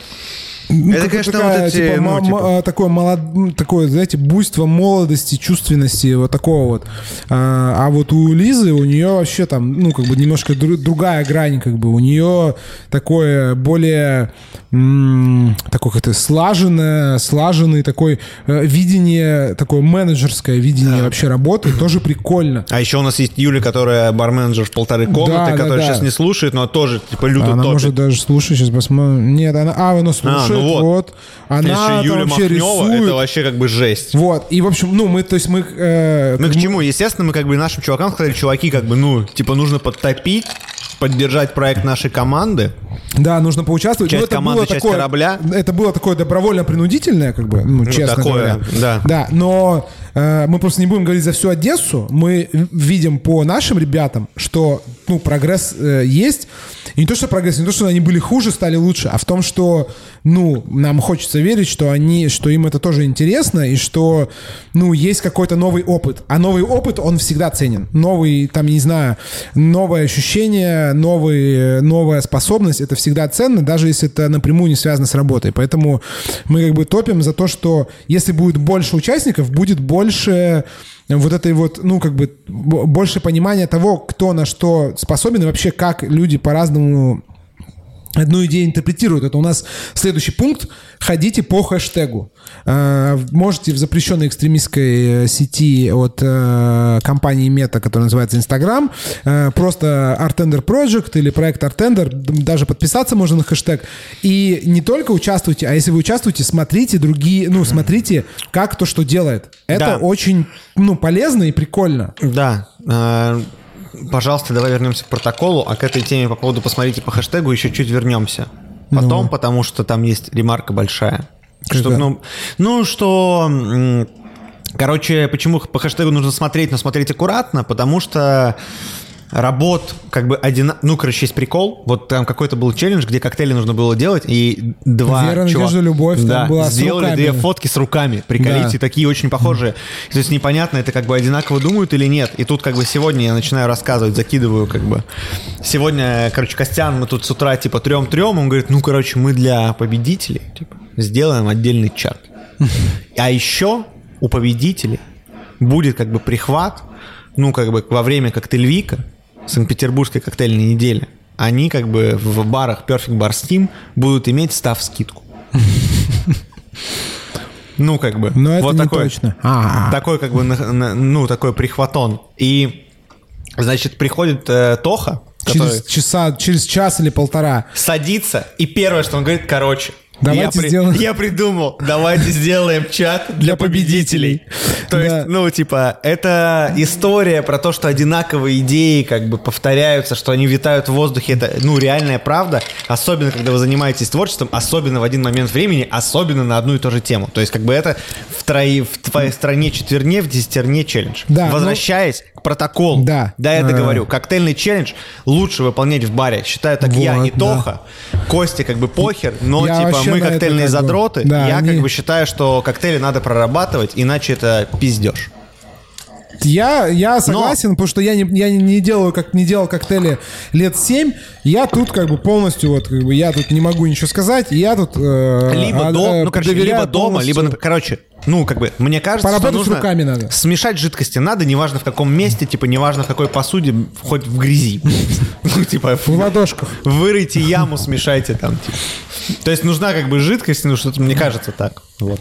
Ну, это, конечно, такая, вот эти, типа, ну, типа- м- такое, молод... м, такое, знаете, буйство молодости, чувственности, вот такого вот. А, а вот у Лизы, у нее вообще там, ну, как бы немножко дру- другая грань, как бы. У нее такое более, м, такое как-то слаженное, слаженный такой э, видение, такое менеджерское видение вообще работы, тоже прикольно. А еще у нас есть Юля, которая барменджер в полторы комнаты, Да, да, которая да. сейчас не слушает, но тоже, типа, люто Она топит. может даже слушать, сейчас посмотрим. Нет, она, а, она слушает, ну вот. вот. Она там Юля вообще Махнева, рисует. это вообще как бы жесть. Вот, и, в общем, ну, мы, то есть мы... э, Мы к бы- чему? Естественно, мы как бы нашим чувакам сказали, чуваки, как бы, ну, типа, нужно подтопить, поддержать проект нашей команды. Да, нужно поучаствовать. Часть Ну, это команды, было такое, корабля. Это было такое добровольно-принудительное, как бы, ну, честно такое, говоря. да. Да, но мы просто не будем говорить за всю Одессу. Мы видим по нашим ребятам, что, ну, прогресс э, есть. И не то, что прогресс, не то, что они были хуже, стали лучше, а в том, что, ну, нам хочется верить, что они, что им это тоже интересно, и что, ну, есть какой-то новый опыт. А новый опыт, он всегда ценен. Новый, там, не знаю, новое ощущение, новый, новая способность, это всегда ценно, даже если это напрямую не связано с работой. Поэтому мы как бы топим за то, что если будет больше участников, будет больше вот этой вот, ну, как бы, больше понимания того, кто на что способен, и вообще, как люди по-разному одну идею интерпретируют. Это у нас следующий пункт. Ходите по хэштегу. Э, Можете в запрещенной экстремистской э, сети от э, компании Мета, которая называется Instagram, э, просто Artender Project или проект Artender, даже подписаться можно на хэштег. И не только участвуйте, а если вы участвуете, смотрите другие, ну, смотрите, как кто что делает. Это Да. очень, ну, полезно и прикольно. Да. Пожалуйста, давай вернемся к протоколу, а к этой теме по поводу посмотрите по хэштегу еще чуть вернемся. Потом, Ну. потому что там есть ремарка большая. Какая? ну, ну, что... Короче, почему по хэштегу нужно смотреть, но смотреть аккуратно? Потому что работ как бы один... Ну, короче, есть прикол. Вот там какой-то был челлендж, где коктейли нужно было делать, и два Вера, чувака- надежда, любовь, там да, была сделали две фотки с руками. Приколите, Да. такие очень похожие. То есть непонятно, это как бы одинаково думают или нет. И тут как бы сегодня я начинаю рассказывать, закидываю как бы. Сегодня, короче, Костян, мы тут с утра типа трем-трем, он говорит, ну, короче, мы для победителей типа, сделаем отдельный чат. А еще у победителей будет как бы прихват, ну, как бы во время коктейльвика, Санкт-Петербургской коктейльной недели, они как бы в барах Perfect Bar Steam будут иметь став скидку. <laughs> Ну, как бы. Но это вот не такой, точно. А. Такой, как бы, ну, такой прихватон. И, значит, приходит э, Тоха, который Через, часа, через час или полтора. садится, и первое, что он говорит, короче, Давайте я, при- сделаем- я придумал, давайте сделаем чат для победителей. То Да. есть, ну, типа, это история про то, что одинаковые идеи как бы повторяются, что они витают в воздухе. Это, ну, реальная правда. Особенно, когда вы занимаетесь творчеством, особенно в один момент времени, особенно на одну и ту же тему. То есть, как бы это в, трои, в твоей стране четверне, в десятерне челлендж. Да, ну- Возвращаясь к протоколу. Да. Да, я А. договорю. Коктейльный челлендж лучше выполнять в баре. Считаю так я, Вот, не да. Тоха. Костя как бы похер, но Я типа мы это коктейльные задроты. Да, я они- как бы считаю, что коктейли надо прорабатывать, иначе это пиздеж. Я, я согласен, потому что я не, я не делаю, как не делал коктейли лет 7. Я тут как бы полностью, вот, как бы, я тут не могу ничего сказать. Я тут э, Либо, а, до- э, ну, короче, либо дома, полностью. либо, короче, ну, как бы, мне кажется, Поработать что нужно руками надо. смешать жидкости надо, неважно в каком месте, типа, неважно в какой посуде, хоть в грязи. <laughs> Ну, типа, В ладошках. вырыйте яму, смешайте там, типа. То есть нужна как бы жидкость, ну, что-то, мне кажется, так. Вот.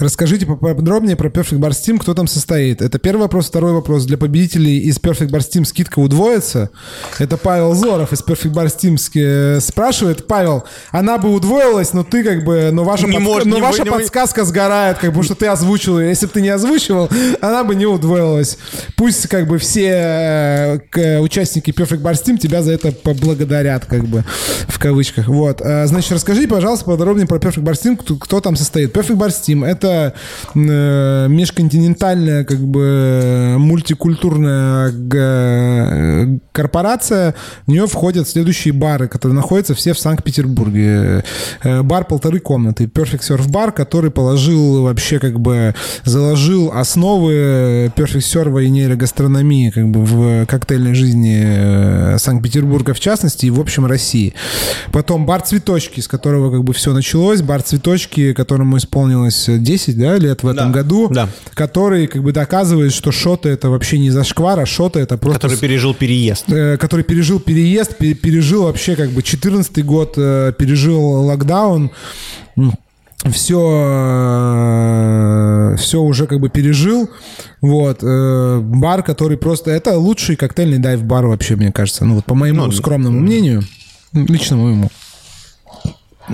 Расскажите поподробнее про Perfect Bar Steam, кто там состоит. Это первый вопрос. Второй вопрос. Для победителей из Perfect Bar Steam скидка удвоится. Это Павел Зоров из Perfect Bar Steam ски- спрашивает. Павел, она бы удвоилась, но ты как бы... Но ваша, Не подска- может, но не ваша вы- не вы- подсказка сгорает, как бы, что ты озвучил ее. Если бы ты не озвучивал, она бы не удвоилась. Пусть как бы все э, к- участники Perfect Bar Steam тебя за это поблагодарят, как бы, в кавычках. Вот. Значит, расскажи, пожалуйста, подробнее про Perfect Bar Steam, кто, кто там состоит. Perfect Bar Steam — это э, межконтинентальная, как бы, мультикультурная корпорация. В нее входят следующие бары, которые находятся все в Санкт-Петербурге. Э, Бар полторы комнаты. Perfect Surf Bar, который положил вообще, как бы, заложил основы Perfect Surf и нейрогастрономии, как бы, в коктейльной жизни э, Санкт-Петербурга в частности и в общем России. Потом бар «Цветочки», с которого как бы все началось. Бар «Цветочки», которому исполнилось 10 да, лет в этом Да, году. да. Который как бы доказывает, что шоты это вообще не зашквар, а шоты это просто... Который пережил переезд. э, который пережил переезд, пе- пережил вообще как бы 14 год, э, пережил локдаун. Все, все уже как бы пережил. Вот. э, Бар, который просто... Это лучший коктейльный дайв-бар вообще, мне кажется. Ну вот по моему Ну, скромному мнению. Лично моему.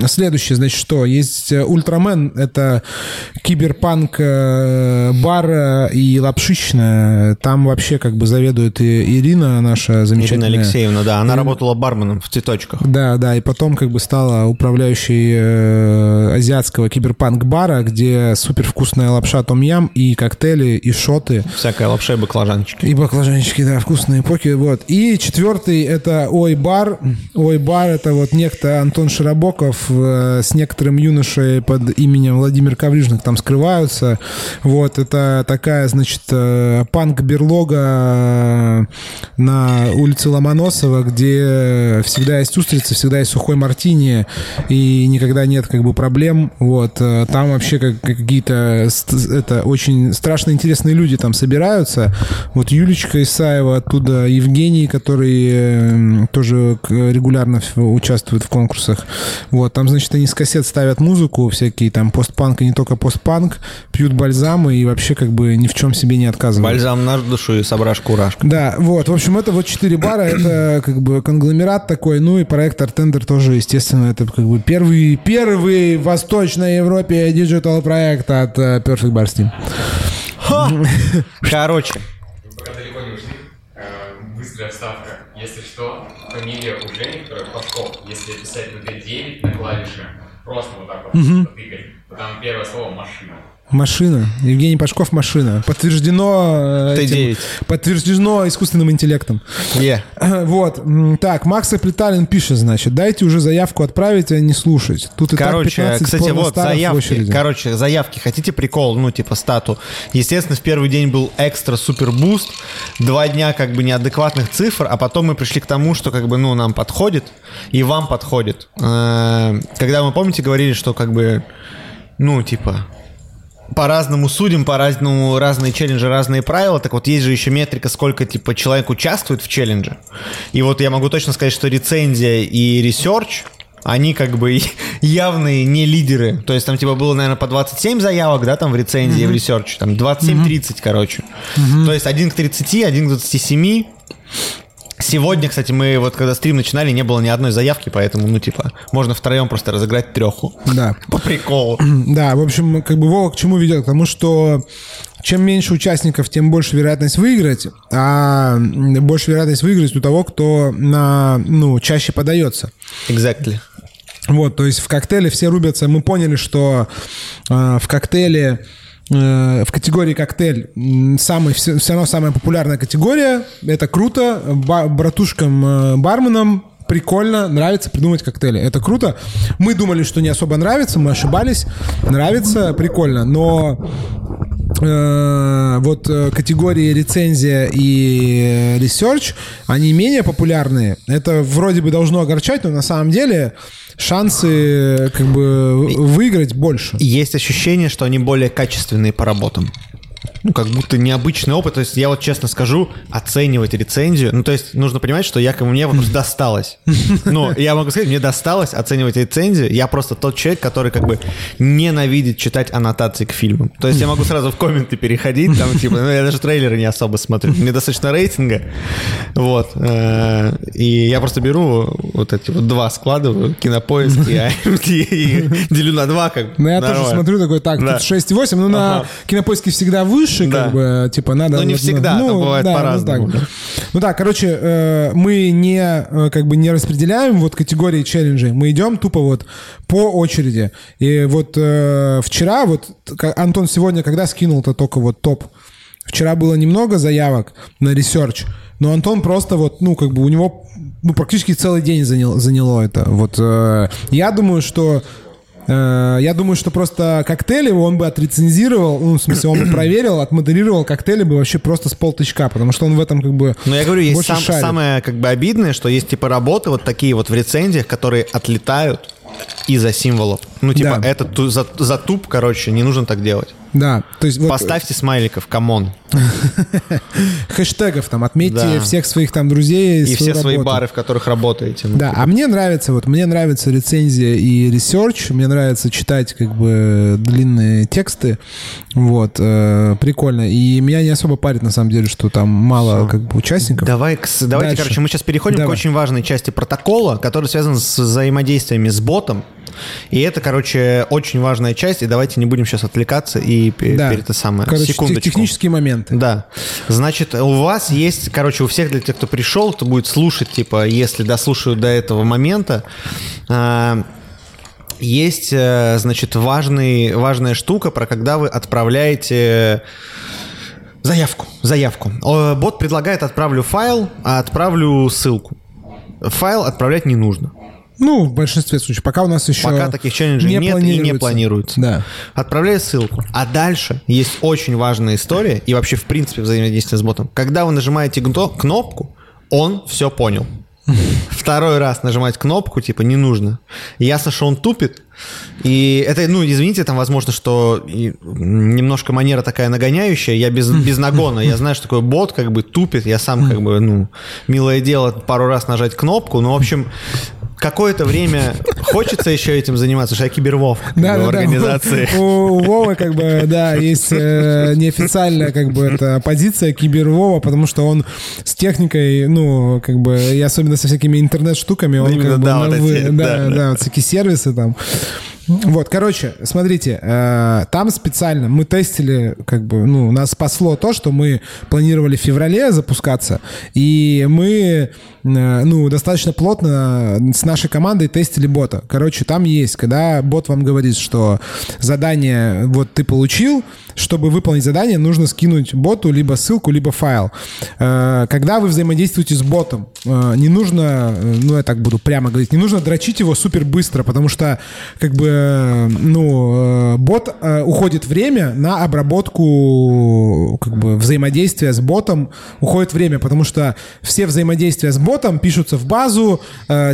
Следующее, значит, что? Есть э, Ультрамен, это киберпанк э, бар э, и лапшичная. Там вообще как бы заведует и Ирина, наша замечательная. Ирина Алексеевна, да, она Ирина- работала барменом в цветочках. Да, да, и потом как бы стала управляющей азиатского киберпанк-бара, где супер вкусная лапша том-ям и коктейли, и шоты. Всякая лапша и баклажанчики. И баклажанчики, да, вкусные поки, вот. И четвертый это Ой Бар. Ой Бар это вот некто Антон Широбоков с некоторым юношей под именем Владимир Коврижник там скрываются. Вот, это такая, значит, э, панк-берлога э, на улице Ломоносова, где всегда есть устрицы, всегда есть сухой мартини, и никогда нет как бы проблем. Вот, э, там вообще как, какие-то это очень страшно интересные люди там собираются. Вот Юлечка Исаева оттуда, Евгений, который э, тоже регулярно участвует в конкурсах. Вот, там, значит, они с кассет ставят музыку, всякие там постпанк и не только постпанк, пьют бальзамы и вообще как бы ни в чем себе не отказывают. Бальзам на душу и собрашку-урашку. Да, вот, в общем, это вот четыре бара, <clears throat> это как бы конгломерат такой, ну и проект Артендер тоже, естественно, это как бы первый, первый в Восточной Европе digital проект от э, Perfect Bars Team. <laughs> Короче, Пока далеко не ушли, э, быстрая вставка. Если что, фамилия у которая Пашков, если писать на Т9 на клавише, просто вот так вот потыкать, то там первое слово машина. Машина. Евгений Пашков машина. Подтверждено э, этим- Т9. подтверждено искусственным интеллектом. Е. <clears throat> Вот. Так, Макс Аплеталин пишет, значит, дайте уже заявку отправить, а не слушать. Тут и Короче, так 15 кстати, вот заявки. Короче, заявки. Хотите прикол? Ну, типа стату. Естественно, в первый день был экстра супер boost. Два дня как бы неадекватных цифр, а потом мы пришли к тому, что как бы, ну, нам подходит и вам подходит. Э, Когда мы, помните, говорили, что как бы, ну, типа, по-разному судим, по-разному разные челленджи, разные правила. Так вот, есть же еще метрика, сколько типа человек участвует в челлендже. И вот я могу точно сказать, что рецензия и research, они как бы <laughs> явные не лидеры. То есть там типа было, наверное, по 27 заявок, да, там в рецензии и в research е. Там 27-30, короче. То есть один к 30, один к 27. Сегодня, кстати, мы вот когда стрим начинали, не было ни одной заявки, поэтому, ну, типа, можно втроем просто разыграть треху. Да. <laughs> По приколу. <clears throat> Да, в общем, как бы Вова к чему ведет? К тому, что чем меньше участников, тем больше вероятность выиграть, а больше вероятность выиграть у того, кто на, ну, чаще подается. Exactly. Вот, то есть в коктейле все рубятся. Мы поняли, что э, в коктейле в категории коктейль самый, все, все равно самая популярная категория. Это круто. Братушкам э, барменам прикольно, нравится придумать коктейли. Это круто. Мы думали, что не особо нравится, мы ошибались. Нравится, прикольно. Но э, вот э, категории рецензия и research, они менее популярные. Это вроде бы должно огорчать, но на самом деле шансы э, как бы выиграть больше. Есть ощущение, что они более качественные по работам. Ну, как будто необычный опыт. То есть я вот честно скажу, оценивать рецензию. Ну, то есть нужно понимать, что якобы мне вот досталось. Ну, я могу сказать, мне досталось оценивать рецензию. Я просто тот человек, который как бы ненавидит читать аннотации к фильмам. То есть я могу сразу в комменты переходить, там типа, ну, я даже трейлеры не особо смотрю. Мне достаточно рейтинга. Вот. Э, И я просто беру вот эти вот два складываю, кинопоиск и делю на два как. Ну, я тоже смотрю такой, так, тут 6,8, ну, на кинопоиске всегда выше, Да. как бы, типа, надо... Ну, не всегда, там бывает да, ну, по-разному, так. да. Ну, да, короче, э, мы не, э, как бы, не распределяем вот категории челленджей, мы идем тупо вот по очереди. И вот э, вчера, вот, Антон сегодня, когда скинул-то только вот топ, вчера было немного заявок на research, но Антон просто вот, ну, как бы у него ну, практически целый день занял, заняло это. Вот э, я думаю, что я думаю, что просто коктейли он бы отрецензировал, ну, в смысле, он бы проверил, отмодерировал коктейли бы вообще просто с полтычка, потому что он в этом как бы Но я говорю, есть сам- шарит. самое как бы обидное, что есть типа работы вот такие вот в рецензиях, которые отлетают из-за символов. Ну, типа, Да. это ту- за, за туп, короче, не нужно так делать. Да, то есть вот Поставьте смайликов, come on. <laughs> хэштегов там, отметьте Да. всех своих там друзей. И все свои работу. бары, в которых работаете. ну, Да, типа. а мне нравится, вот мне нравится рецензия и research, мне нравится читать как бы длинные тексты, вот, э, прикольно. И меня не особо парит на самом деле, что там мало как бы участников. Давай, к давайте, Дальше. короче, мы сейчас переходим Давай. к очень важной части протокола, который связан с взаимодействиями с ботом. И это, короче, очень важная часть, и давайте не будем сейчас отвлекаться и Да. перед это самое. Короче, Секундочку. тех- технические моменты. Да. Значит, у вас есть, короче, у всех для тех, кто пришел, кто будет слушать, типа, если дослушают до этого момента, а, есть, э, значит, важный, важная штука, про когда вы отправляете заявку. Заявку. Бот предлагает отправлю файл, а отправлю ссылку. Файл отправлять не нужно. Ну, в большинстве случаев. Пока у нас еще Пока таких челленджей нет и не планируется. Да. Отправляю ссылку. А дальше есть очень важная история и вообще в принципе взаимодействие с ботом. Когда вы нажимаете кнопку, он все понял. <laughs> Второй раз нажимать кнопку, типа, не нужно. Ясно, что он тупит. И это, ну, извините, там, возможно, что немножко манера такая нагоняющая. Я без, без нагона. Я знаю, что такое бот, как бы тупит. Я сам, как бы, ну, милое дело пару раз нажать кнопку. Но, в общем, какое-то время хочется еще этим заниматься, что я кибервов Да, в да, да. организации. У, у Вовы, как бы, да, есть э, неофициальная, как бы, это позиция кибервова, потому что он с техникой, ну, как бы, и особенно со всякими интернет-штуками, он, Именно, как бы, да, вот вы- эти, да, да, да, да. вот всякие сервисы там. Вот, короче, смотрите, э, там специально мы тестили, как бы, ну, нас спасло то, что мы планировали в феврале запускаться, и мы, э, ну, достаточно плотно с нашей командой тестили бота. Короче, там есть, когда бот вам говорит, что задание вот ты получил, чтобы выполнить задание, нужно скинуть боту либо ссылку, либо файл. Э, Когда вы взаимодействуете с ботом, э, не нужно, э, ну, я так буду прямо говорить, не нужно дрочить его супер быстро, потому что, как бы, ну, бот уходит время на обработку, как бы, взаимодействия с ботом, уходит время, потому что все взаимодействия с ботом пишутся в базу,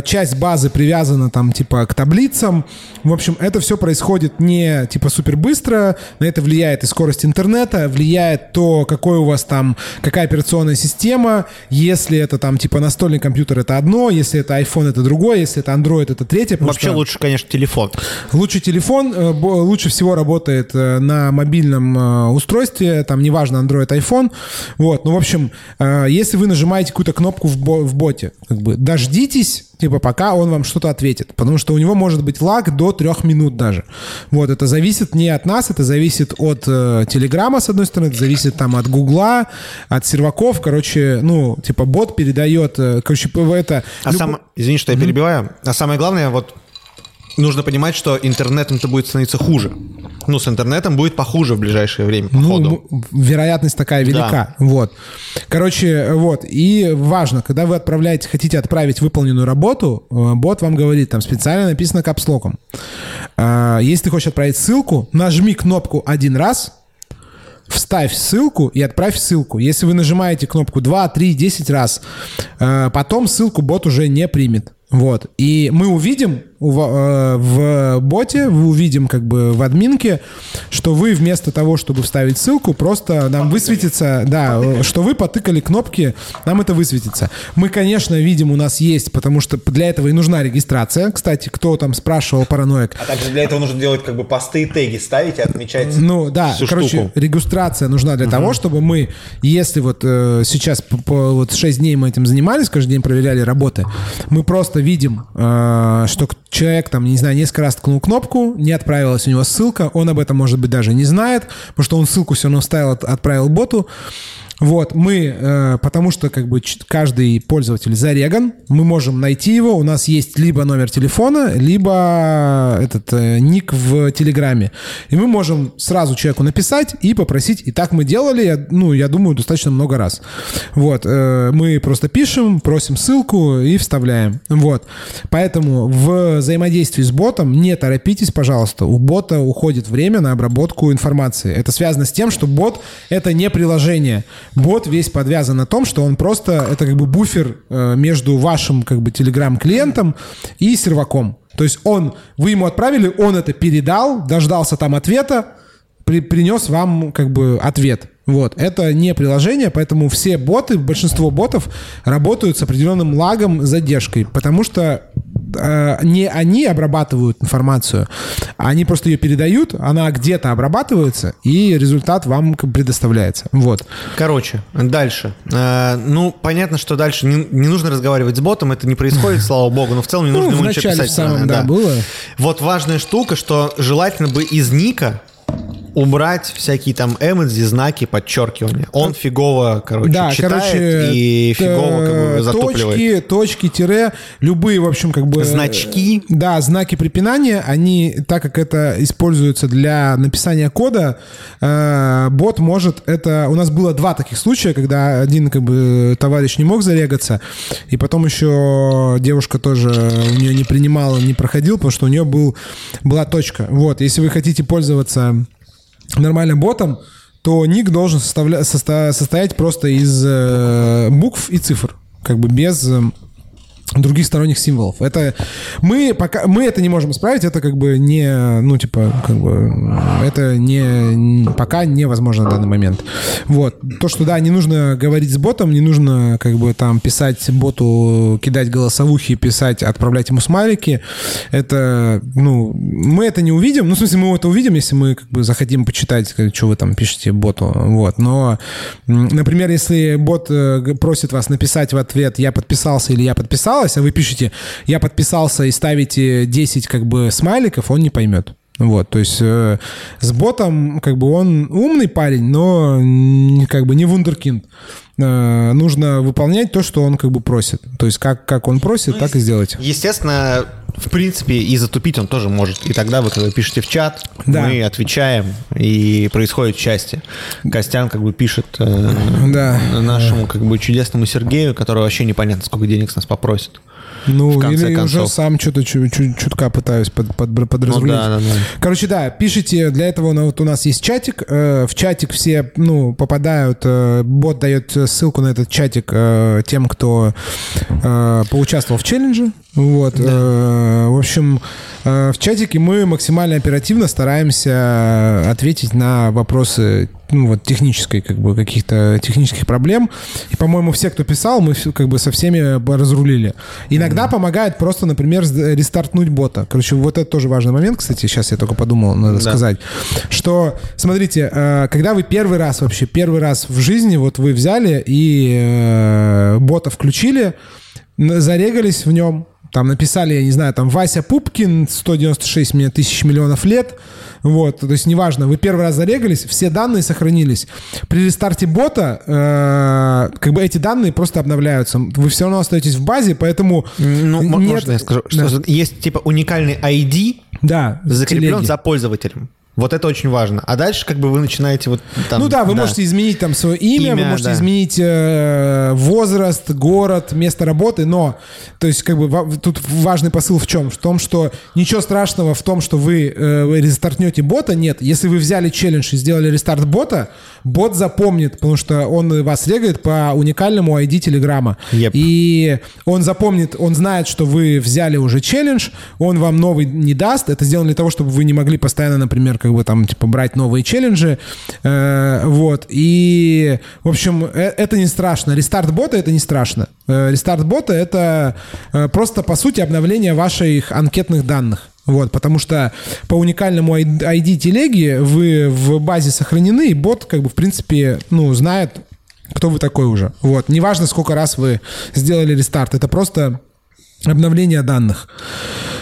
часть базы привязана там, типа, к таблицам. В общем, это все происходит не, типа, супер быстро, на это влияет скорость интернета, влияет то, какой у вас там, какая операционная система, если это там, типа, настольный компьютер, это одно, если это iPhone, это другое, если это Android, это третье. Вообще что- лучше, конечно, телефон. Лучше телефон, э, лучше всего работает э, на мобильном э, устройстве, там неважно Android, iPhone. Вот, ну в общем, если вы нажимаете какую-то кнопку в боте, как бы дождитесь, типа пока он вам что-то ответит, потому что у него может быть лаг до трех минут даже. Вот, это зависит не от нас, это зависит от э, Телеграма с одной стороны, это зависит там от Гугла, от серваков, короче, ну типа бот передает, э, короче, это. А люб- сам, извини, что я перебиваю. А самое главное, вот нужно понимать, что интернетом-то будет становиться хуже. Ну, с интернетом будет похуже в ближайшее время, по ходу. Ну, вероятность такая велика. Вот. Короче, вот. И важно, когда вы отправляете, хотите отправить выполненную работу, э, бот вам говорит, там специально написано капслоком. А, Если ты хочешь отправить ссылку, нажми кнопку один раз, вставь ссылку и отправь ссылку. Если вы нажимаете кнопку 2, 3, 10 раз, э, потом ссылку бот уже не примет. Вот. И мы увидим в боте, мы увидим как бы в админке, что вы вместо того, чтобы вставить ссылку, просто нам высветится, да, э, что вы потыкали кнопки, нам это высветится. Мы, конечно, видим, у нас есть, потому что для этого и нужна регистрация. Кстати, кто там спрашивал, параноик, А также для этого нужно делать как бы посты и теги ставить и отмечать. ну да, всю короче, штуку. регистрация нужна для того, чтобы мы, если вот э, сейчас по, по- вот 6 дней мы этим занимались, каждый день проверяли работы, мы просто видим, э, что человек там, не знаю, несколько раз ткнул кнопку, не отправилась у него ссылка, он об этом, может быть, даже не знает, потому что он ссылку все равно вставил, от- отправил боту. Вот, мы, э, потому что как бы каждый пользователь зареган, мы можем найти его, у нас есть либо номер телефона, либо этот э, ник в Телеграме. И мы можем сразу человеку написать и попросить, и так мы делали, я- ну, я думаю, достаточно много раз. Вот, э, мы просто пишем, просим ссылку и вставляем. Вот, поэтому в взаимодействии с ботом не торопитесь, пожалуйста, у бота уходит время на обработку информации. Это связано с тем, что бот — это не приложение. Бот весь подвязан на том, что он просто, это как бы буфер э, между вашим как бы телеграм-клиентом и серваком. То есть он, вы ему отправили, он это передал, дождался там ответа, при- принес вам как бы ответ. Вот. Это не приложение, поэтому все боты, большинство ботов работают с определенным лагом, задержкой, потому что э, не они обрабатывают информацию, они просто ее передают, она где-то обрабатывается, и результат вам предоставляется. Вот. Короче, дальше. Э, ну, понятно, что дальше не, не нужно разговаривать с ботом, это не происходит, <laughs> слава богу, но в целом не нужно Ну, ему ничего писать. в самом, да. да, было. Вот важная штука, что желательно бы из ника убрать всякие там эмодзи, знаки, подчеркивания. Он фигово, короче, Да, читает короче, и фигово как бы затупливает. точки, точки, тире, любые, в общем, как бы... Значки. э, Да, знаки препинания, они, так как это используется для написания кода, э, бот может это... У нас было два таких случая, когда один, как бы, товарищ не мог зарегаться, и потом еще девушка тоже у нее не принимала, не проходил, потому что у нее был, была точка. Вот, если вы хотите пользоваться нормальным ботом, то ник должен составля- соста- состоять просто из э, букв и цифр, как бы без э, других сторонних символов. Это мы пока мы это не можем исправить, это как бы не, ну типа как бы это не пока невозможно на данный момент. Вот то, что да, не нужно говорить с ботом, не нужно как бы там писать боту, кидать голосовухи, писать, отправлять ему смайлики. Это ну мы это не увидим, ну в смысле мы это увидим, если мы как бы захотим почитать, как, что вы там пишете боту, вот. Но, например, если бот э, просит вас написать в ответ "я подписался" или "я подписался", подписалась, а вы пишете, я подписался и ставите 10 как бы смайликов, он не поймет. Вот, то есть э, с ботом, как бы он умный парень, но как бы не вундеркинд. Э, нужно выполнять то, что он как бы просит. То есть как, как он просит, так и сделать. Естественно, в принципе, и затупить он тоже может. И тогда вы, когда пишете в чат, Да. мы отвечаем, и происходит счастье. Костян как бы пишет э, Да. нашему как бы чудесному Сергею, который вообще непонятно, сколько денег с нас попросит. Ну, в конце или уже концов. сам что-то чу- чу- чутка пытаюсь под, под- подразрулить. Ну да, да, да. Короче, да, пишите, для этого ну, вот у нас есть чатик, э, в чатик все, ну, попадают, э, бот дает ссылку на этот чатик э, тем, кто э, поучаствовал в челлендже, вот, э, в общем, э, в чатике мы максимально оперативно стараемся ответить на вопросы ну, вот, технической, как бы, каких-то технических проблем. И, по-моему, все, кто писал, мы как бы со всеми разрулили. Иногда помогает просто, например, рестартнуть бота. Короче, вот это тоже важный момент, кстати, сейчас я только подумал, надо Да. сказать, что, смотрите, э, когда вы первый раз вообще, первый раз в жизни, вот вы взяли и э, бота включили, зарегались в нем, там написали, я не знаю, там Вася Пупкин, 196 мне тысяч миллионов лет. Вот, то есть неважно, вы первый раз зарегались, все данные сохранились. При рестарте бота, э, как бы эти данные просто обновляются. Вы все равно остаетесь в базе, поэтому Ну, нет- можно я скажу, Да. что есть типа уникальный ID, Да, закреплен телеги. за пользователем. Вот это очень важно. А дальше как бы вы начинаете вот там... ну да, вы можете изменить там свое имя, вы Имя, можете да. изменить э, возраст, город, место работы, но то есть как бы ва- тут важный посыл в чем? В том, что ничего страшного в том, что вы, э, вы рестартнете бота, нет. Если вы взяли челлендж и сделали рестарт бота, бот запомнит, потому что он вас регает по уникальному ID Телеграма. Yep. И он запомнит, он знает, что вы взяли уже челлендж, он вам новый не даст. Это сделано для того, чтобы вы не могли постоянно, например, как бы там, типа, брать новые челленджи. Э, вот. И, в общем, э- это не страшно. Рестарт бота — это не страшно. Э, рестарт бота — это просто, по сути, обновление ваших анкетных данных. Вот, потому что по уникальному ID телеги вы в базе сохранены, и бот, как бы, в принципе, ну, знает, кто вы такой уже. Вот. Неважно, сколько раз вы сделали рестарт. Это просто обновление данных.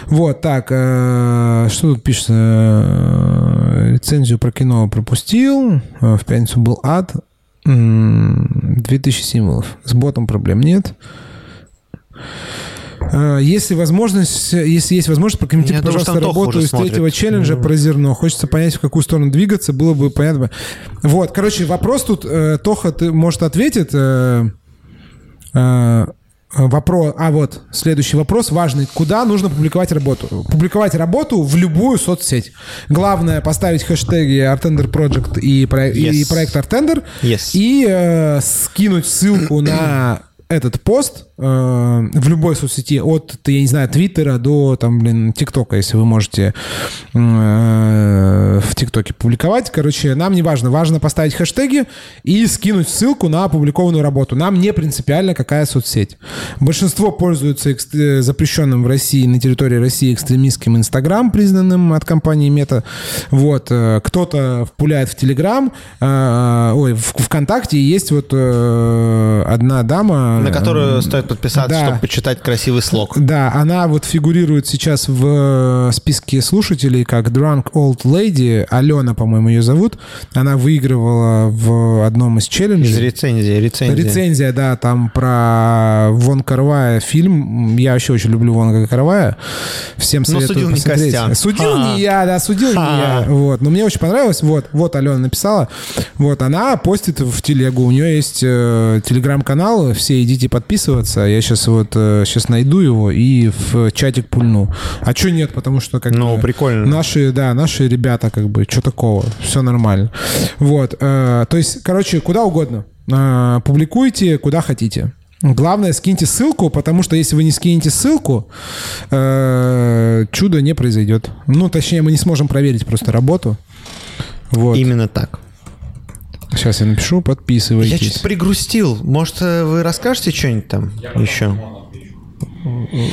Вот, так, э, что тут пишется? Э, Рецензию про кино пропустил. Э, В пятницу был ад. М, 2000 символов. С ботом проблем нет. Э, Если возможность, если есть возможность, прокомментируйте, Я думаю, пожалуйста, Антоха работу из третьего смотрит. челленджа про зерно. Хочется понять, в какую сторону двигаться, было бы понятно. Вот, короче, вопрос тут, э, Тоха, ты, может, ответит. э, э, Вопрос, а вот следующий вопрос важный. Куда нужно публиковать работу? Публиковать работу в любую соцсеть. Главное поставить хэштеги Artender Project и, про- и Yes. проект Artender Yes. и э, скинуть ссылку на этот пост э, в любой соцсети, от, я не знаю, Твиттера до, там, блин, ТикТока, если вы можете э, в ТикТоке публиковать. Короче, нам не важно. Важно поставить хэштеги и скинуть ссылку на опубликованную работу. Нам не принципиально, какая соцсеть. Большинство пользуются э, запрещенным в России, на территории России экстремистским Инстаграм, признанным от компании Мета. Вот. э, Кто-то пуляет в Телеграм, э, ой, в ВКонтакте есть вот э, одна дама... На которую стоит подписаться, да. чтобы почитать красивый слог. Да, она вот фигурирует сейчас в э, списке слушателей как Drunk Old Lady. Алена, по-моему, ее зовут. Она выигрывала в одном из Из челленджей. рецензии, рецензии. Рецензия, да, там про Вон Карвая фильм. Я вообще очень люблю Вон Карвая. Всем Но советую судил не посмотреть. Костян. Судил Ха. не я, да, судил не Ха. я. Вот. Но мне очень понравилось. Вот, вот Алена написала. Вот, она постит в телегу. У нее есть э, телеграм-канал. Все идите подписываться. Я сейчас вот сейчас найду его и в чатик пульну. А что нет? Потому что как Ну, прикольно. Наши, да, наши ребята, как бы, что такого, все нормально. Вот, э, то есть, короче, куда угодно. Э, публикуйте, куда хотите. Главное, скиньте ссылку, потому что если вы не скинете ссылку, э, чудо не произойдет. Ну, точнее, мы не сможем проверить просто работу. Вот. Именно так. Сейчас я напишу, Я подписывайтесь. чуть пригрустил. Может, э, вы расскажете что-нибудь там Я еще?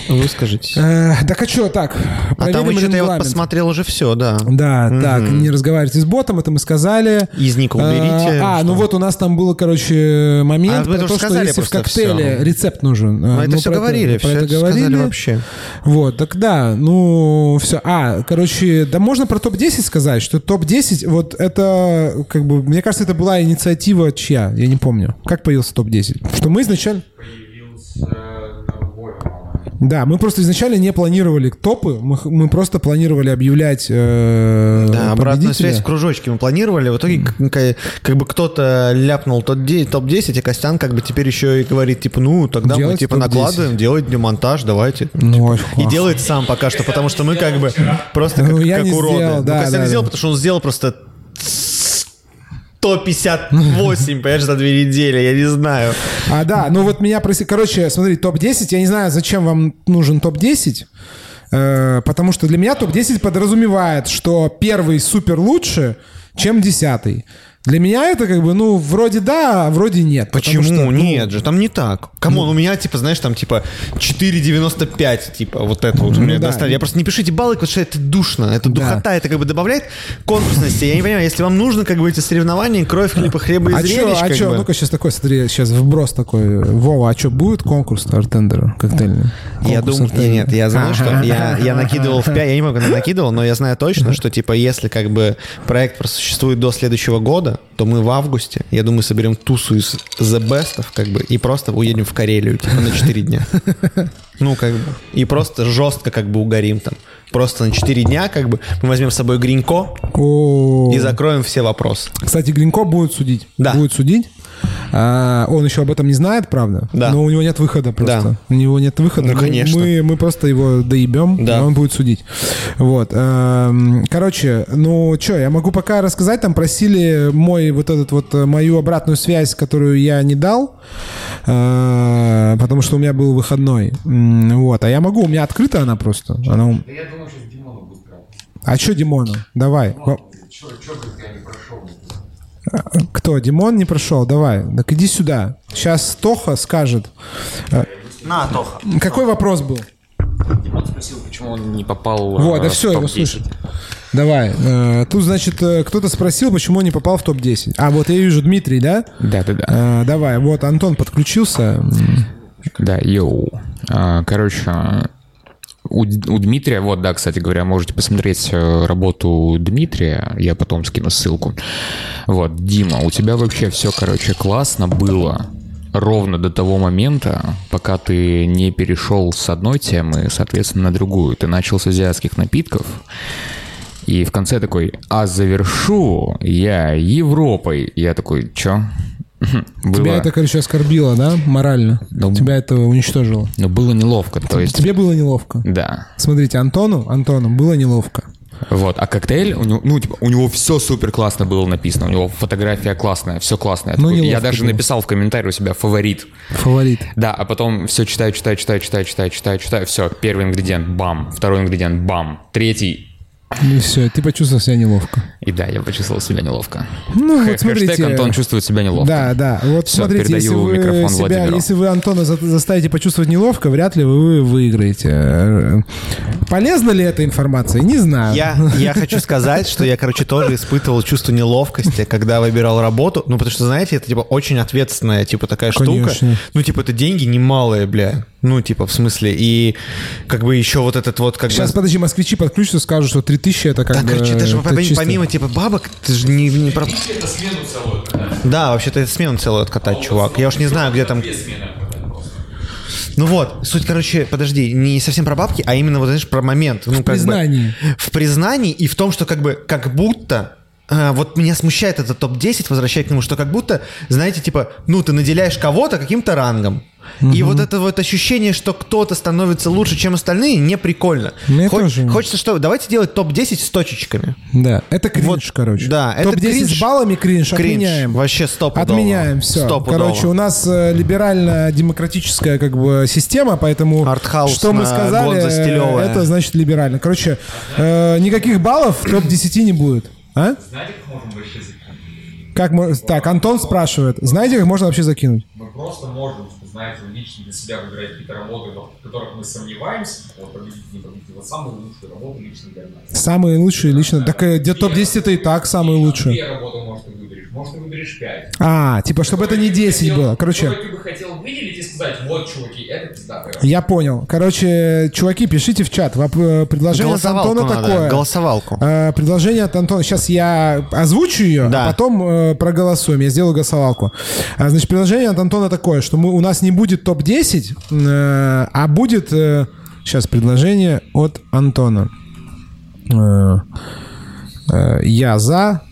Выскажитесь. Э, так а что, так, А там что-то я вот посмотрел уже все, да. Да, так, не разговаривайте с ботом, это мы сказали. Из ника уберите. А, что? ну вот у нас там было, короче, момент А про то, что если в коктейле всё. рецепт нужен. Ну, это все про говорили, про все это сказали вообще. Вот, так да, ну, все. А, короче, да можно про топ-10 сказать, что топ-10, вот это, как бы, мне кажется, это была инициатива чья, я не помню. Как появился топ-10? Что мы изначально... Появился. Да, мы просто изначально не планировали топы, мы, мы просто планировали объявлять э, Да, обратную связь в кружочке мы планировали. В итоге как, как- бы кто-то ляпнул тот де- топ-10, а Костян как бы теперь еще и говорит, типа, ну, тогда мы Делать типа топ-10. накладываем, делать демонтаж, давайте. Ну, очень И делает сам пока что, потому что мы как бы просто как, Ну, я как не уроды. сделал, ну, да, Костян да, сделал, да. потому что он сделал просто 158, понимаешь, за две недели, я не знаю. А, да, ну вот меня просили... Короче, смотри, топ-10, я не знаю, зачем вам нужен топ-10, э, потому что для меня топ-10 подразумевает, что первый супер лучше, чем десятый. Для меня это как бы, ну, вроде да, а вроде нет. Почему? что, ну, Нет же, там не так. Come on, у меня, типа, знаешь, там, типа, 4,95, типа, вот это вот у меня да. достали. Я просто не пишите баллы, потому что это душно, это Да. духота, это как бы добавляет конкурсности. Я не понимаю, если вам нужно, как бы, эти соревнования, кровь, хлеба, хлеба и А чё, зрелищ, а чё, бы. ну-ка сейчас такой, смотри, сейчас вброс такой. Вова, а что, будет конкурс артендера коктейльный? Я думаю, нет, я знаю, что <laughs> я, я накидывал в 5, я не могу, накидывал, но я знаю точно, что типа если как бы проект просуществует до следующего года, то мы в августе, я думаю, соберем тусу из The Best, как бы, и просто уедем в Карелию, типа, на 4 дня. <laughs> Ну, как бы. И просто жестко как бы угорим там. Просто на 4 дня, как бы, мы возьмем с собой Гринько и закроем все вопросы. Кстати, Глинко будет судить. Да. Будет судить. А, он еще об этом не знает, правда? Да. Но у него нет выхода просто. Да. У него нет выхода. Ну, Мы- конечно. Мы, мы просто его доебем, Да. и он будет судить. Вот. эм, Короче, ну что, я могу пока рассказать. Там просили мой вот этот вот э, мою обратную связь, которую я не дал, э, потому что у меня был выходной. Вот. А я могу, у меня открыта она просто. Она что. А что Димону? Давай. Че, че говорит, я не прошел? Кто? Димон не прошел? Давай. Так иди сюда. Сейчас Тоха скажет. Э, На, Тоха. Какой вопрос был? Димон спросил, почему он не попал Вот, э, да в все, его топ-10. слышит. Давай. Э, Тут, значит, кто-то спросил, почему он не попал в топ-10. А, вот я вижу Дмитрий, да? Да-да-да. Э, Давай, вот Антон подключился. Да, йоу. А, Короче, у, у Дмитрия, вот, да, кстати говоря, можете посмотреть э, работу Дмитрия, я потом скину ссылку. Вот, Дима, у тебя вообще все, короче, классно было ровно до того момента, пока ты не перешел с одной темы, соответственно, на другую. Ты начал с азиатских напитков, и в конце такой, а завершу я Европой. Я такой, чё? Было, Тебя это, короче, оскорбило, да? Морально. Ну, Тебя это уничтожило. ну, было неловко, то есть... Тебе было неловко. Да. Смотрите, Антону, Антону было неловко. Вот, а коктейль, у него, ну, типа, у него все супер классно было написано, у него фотография классная, все классное. Ну, Такой- я даже было. написал в комментарии у себя фаворит. Фаворит. Да, а потом все читаю, читаю, читаю, читаю, читаю, читаю, читаю, все, первый ингредиент, бам, второй ингредиент, бам, третий, И все, ты почувствовал себя неловко. и да, я почувствовал себя неловко. Ну, Хэ- вот смотрите. Хэштег Антон чувствует себя неловко. Да, да. Вот Всё, смотрите, если передаю вы, микрофон себя, Владимиру. если вы Антона за- заставите почувствовать неловко, вряд ли вы выиграете. Полезна ли эта информация? Не знаю. Я, я хочу сказать, что я, короче, тоже испытывал чувство неловкости, когда выбирал работу. Ну, потому что, знаете, это, типа, очень ответственная, типа, такая Конечно. штука. Ну, типа, это деньги немалые, бля. Ну, типа, в смысле. И, как бы, еще вот этот вот, как Сейчас, бы... подожди, москвичи подключатся, скажут, что 3000 это как Да, бы... короче, даже это помимо, чисто. помимо, типа, бабок, ты же не... не про- Это смену целую, да? Да, вообще-то это смену целую откатать, чувак. Я уж не знаю, где там... Откатать. Ну вот, суть, короче, подожди, не совсем про бабки, а именно, вот, знаешь, про момент. Ну, как бы, признании. в признании и в том, что как бы, как будто а, вот меня смущает этот топ-10, возвращать к нему, что как будто, знаете, типа, ну, ты наделяешь кого-то каким-то рангом. И вот это вот ощущение, что кто-то становится лучше, чем остальные, не прикольно. Мне Хо- тоже. Хочется что? Давайте делать топ-10 с точечками. Да, это кринж, Вот, короче. да, это Топ-10 кринж. с баллами кринж, Кринж. отменяем. Вообще стопудово. Отменяем все. Стопудово. Короче, у нас э, либерально-демократическая как бы система, поэтому Артхаус что мы сказали, э, это значит либерально. Короче, э, никаких баллов в топ-10 не будет. А? Знаете, как можно больше языка? Как так, Антон спрашивает, знаете, как можно вообще закинуть? Мы просто можем, знаете, лично для себя выбирать какие-то работы, в которых мы сомневаемся, вот победить, не победить, вот самую лучшую работу лично для нас. Самые лучшие лично. Так э, где топ-10 это и так самые лучшие. Две работы, может, ты выберешь, может, ты выберешь пять. А, типа, чтобы это не 10 было. Короче, ты бы хотел выделить и сказать, вот, чуваки, это пиздатая я понял. Короче, чуваки, пишите в чат. Э, Предложение от Антона надо, такое. голосовалку. Э, Предложение от Антона. Сейчас я озвучу ее, Да. а потом проголосуем. Я сделаю голосовалку. А, Значит, предложение от Антона такое, что мы, у нас не будет топ-10, э, а будет... сейчас предложение от Антона. Э, э, я за,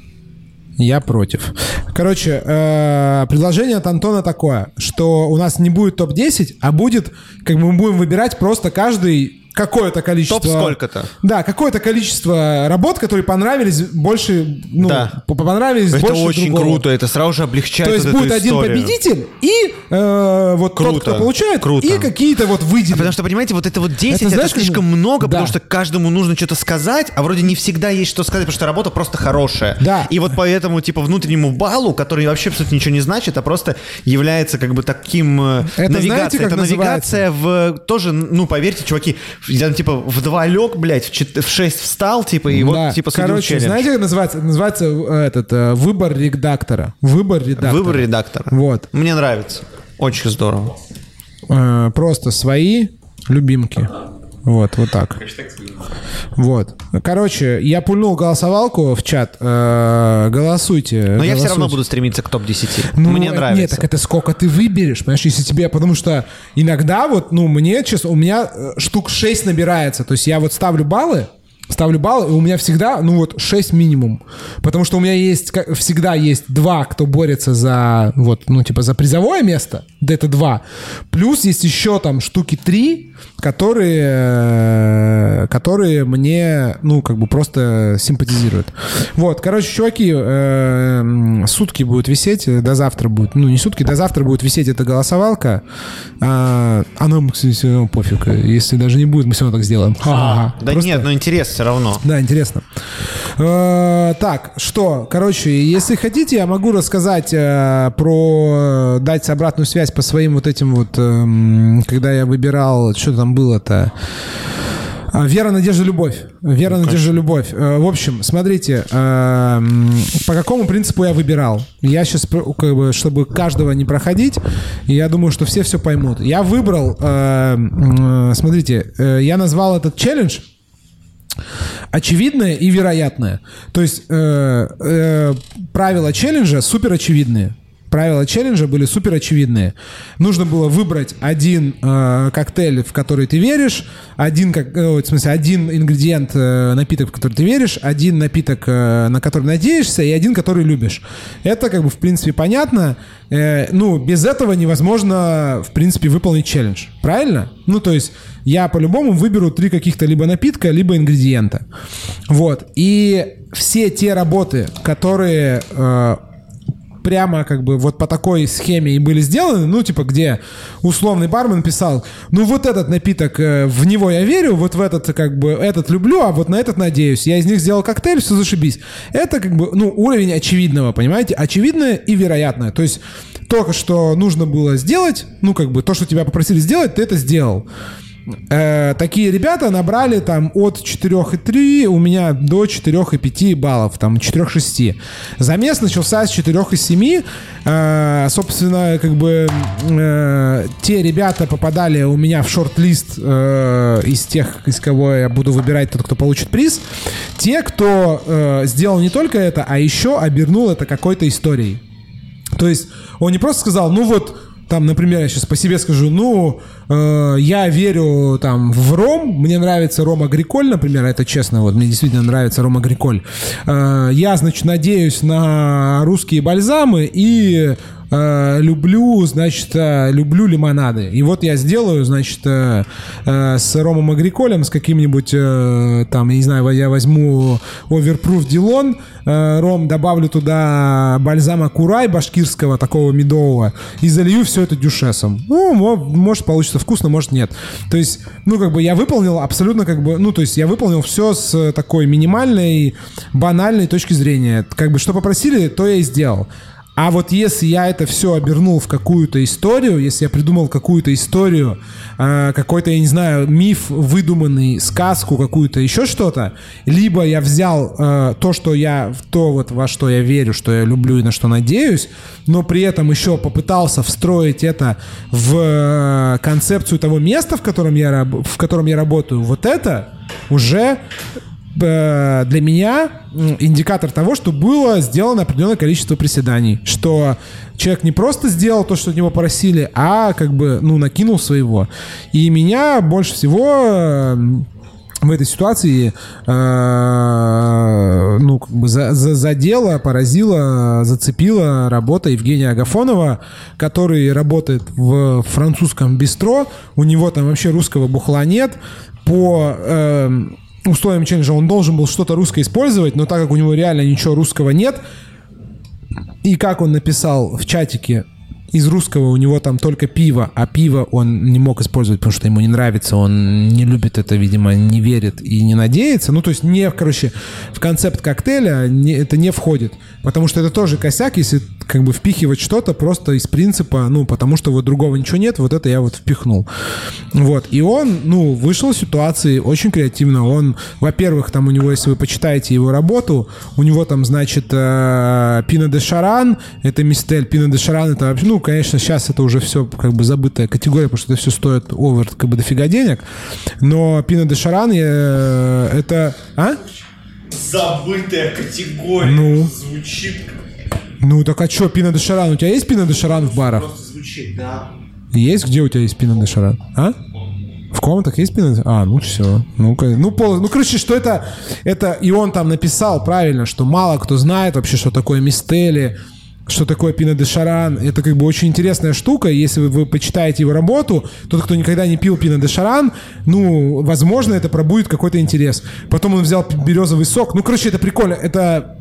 я против. Короче, э, предложение от Антона такое, что у нас не будет топ-10, а будет, как мы будем выбирать просто каждый какое-то количество... Топ сколько-то? Да, какое-то количество работ, которые понравились больше, ну, Да. по- понравились Это больше очень другого. круто, это сразу же облегчает То есть вот эту будет один историю. победитель и э, вот тот, Круто, кто получает, круто. и какие-то вот выделены. Потому что, понимаете, вот это вот 10, Это это, знаешь, как слишком бы- много, Да. потому что каждому нужно что-то сказать, а вроде не всегда есть что сказать, потому что работа просто хорошая. Да. И вот поэтому, типа, внутреннему баллу, который вообще абсолютно ничего не значит, а просто является как бы таким э, Это навигацией. знаете, как это навигация в тоже, ну, поверьте, чуваки, я, типа, в два лег, блядь, в, чет- в шесть встал, типа, и Да. вот, типа, Короче, челлендж. знаете, как называется? Называется э, этот э, выбор редактора. Выбор редактора. Выбор редактора. Вот. Мне нравится. Очень здорово. Э, просто свои любимки. Вот, вот так. Вот. Короче, я пульнул голосовалку в чат. Э, голосуйте. Но я все равно буду стремиться к топ-10. Ну, Мне нравится. Нет, так это сколько ты выберешь, понимаешь, если тебе... Потому что иногда вот, ну, мне, честно, у меня э, штук 6 набирается. То есть я вот ставлю баллы, ставлю баллы, и у меня всегда, ну вот, 6 минимум. Потому что у меня есть, как- всегда есть два, кто борется за, вот, ну, типа, за призовое место. Да это два. Плюс есть еще там штуки три, которые, э, которые мне, ну, как бы просто симпатизируют. Вот, короче, чуваки, э, сутки будет висеть, э, до завтра будет, ну, не сутки, до завтра будет висеть эта голосовалка. А, а нам, кстати, равно пофиг. Если даже не будет, мы все равно так сделаем. Ха-ха-ха. Да Просто- нет, но интерес все равно. да, интересно. Э, так, что, короче, если хотите, я могу рассказать э, про дать обратную связь по своим вот этим вот, эм, когда я выбирал, что там было-то. А, Вера, надежда, любовь. Вера, надежда, любовь. Э, В общем, смотрите, эм, по какому принципу я выбирал. Я сейчас, как бы, чтобы каждого не проходить, я думаю, что все все поймут. Я выбрал, э, э, смотрите, э, я назвал этот челлендж очевидное и вероятное. То есть э, э, правила челленджа супер очевидные. Правила челленджа были супер очевидные. Нужно было выбрать один э, коктейль, в который ты веришь, один, как, э, в смысле, один ингредиент, э, напиток, в который ты веришь, один напиток, э, на который надеешься, и один, который любишь. Это, как бы, в принципе, понятно. Э, ну, без этого невозможно, в принципе, выполнить челлендж. Правильно? Ну, то есть я по-любому выберу три каких-то либо напитка, либо ингредиента. Вот. И все те работы, которые э, прямо как бы вот по такой схеме и были сделаны, ну, типа, где условный бармен писал, ну, вот этот напиток, э, в него я верю, вот в этот, как бы, этот люблю, а вот на этот надеюсь. Я из них сделал коктейль, все зашибись. Это, как бы, ну, уровень очевидного, понимаете? Очевидное и вероятное. То есть только что нужно было сделать, ну, как бы, то, что тебя попросили сделать, ты это сделал. Э, такие ребята набрали там от 4,3 у меня до 4,5 баллов, там 4,6. Замес начался с 4,7. Э, собственно, как бы э, те ребята попадали у меня в шорт-лист э, из тех, из кого я буду выбирать тот, кто получит приз. Те, кто э, сделал не только это, а еще обернул это какой-то историей. То есть он не просто сказал, ну вот, там, например, я сейчас по себе скажу, ну, э, я верю там в ром, мне нравится ром агриколь, например, это честно, вот мне действительно нравится ром агриколь. Э, я, значит, надеюсь на русские бальзамы и э, люблю, значит, э, люблю лимонады. И вот я сделаю, значит, э, с Ромом Агриколем, с каким-нибудь, там, не знаю, я возьму Overproof Дилон, ром, добавлю туда бальзама Курай башкирского, такого медового, и залью все это дюшесом. Ну, мо- может, получится вкусно, может, нет. То есть, ну, как бы я выполнил абсолютно, как бы, ну, то есть я выполнил все с такой минимальной, банальной точки зрения. Как бы, что попросили, то я и сделал. А вот если я это все обернул в какую-то историю, если я придумал какую-то историю, э, какой-то, я не знаю, миф выдуманный, сказку какую-то, еще что-то, либо я взял э, то, что я, то вот во что я верю, что я люблю и на что надеюсь, но при этом еще попытался встроить это в э, концепцию того места, в котором я, в котором я работаю, вот это уже для меня индикатор того, что было сделано определенное количество приседаний, что человек не просто сделал то, что от него просили, а как бы, ну, накинул своего. И меня больше всего э, в этой ситуации э, ну, как бы за, за, задело, поразило, зацепила работа Евгения Агафонова, который работает в французском бистро. У него там вообще русского бухла нет. По эм, условиям челленджа он должен был что-то русское использовать, но так как у него реально ничего русского нет, и как он написал в чатике, из русского у него там только пиво, а пиво он не мог использовать, потому что ему не нравится, он не любит это, видимо, не верит и не надеется. Ну, то есть не, короче, в концепт коктейля не- это не входит. Потому что это тоже косяк, если как бы впихивать что-то просто из принципа, ну, потому что вот другого ничего нет, вот это я вот впихнул. Вот. И он, ну, вышел из ситуации очень креативно. Он, во-первых, там у него, если вы почитаете его работу, у него там, значит, э, Пино де Шаран, это мистель, Пино де Шаран, это вообще, ну, конечно, сейчас это уже все как бы забытая категория, потому что это все стоит овер, как бы дофига денег, но Пино де Шаран, э, это... А? Забытая категория. Ну. Звучит, Ну, так а что, Пино де Шаран? У тебя есть Пино де Шаран в барах? звучит, да. Есть? Где у тебя есть Пино де Шаран? А? В комнатах есть пино? А, ну все. Ну, ну, пол, ну, короче, что это, это... И он там написал правильно, что мало кто знает вообще, что такое мистели, что такое Пино де Шаран. Это как бы очень интересная штука. Если вы, вы почитаете его работу, тот, кто никогда не пил Пино де Шаран, ну, возможно, это пробудет какой-то интерес. Потом он взял березовый сок. Ну, короче, это прикольно. Это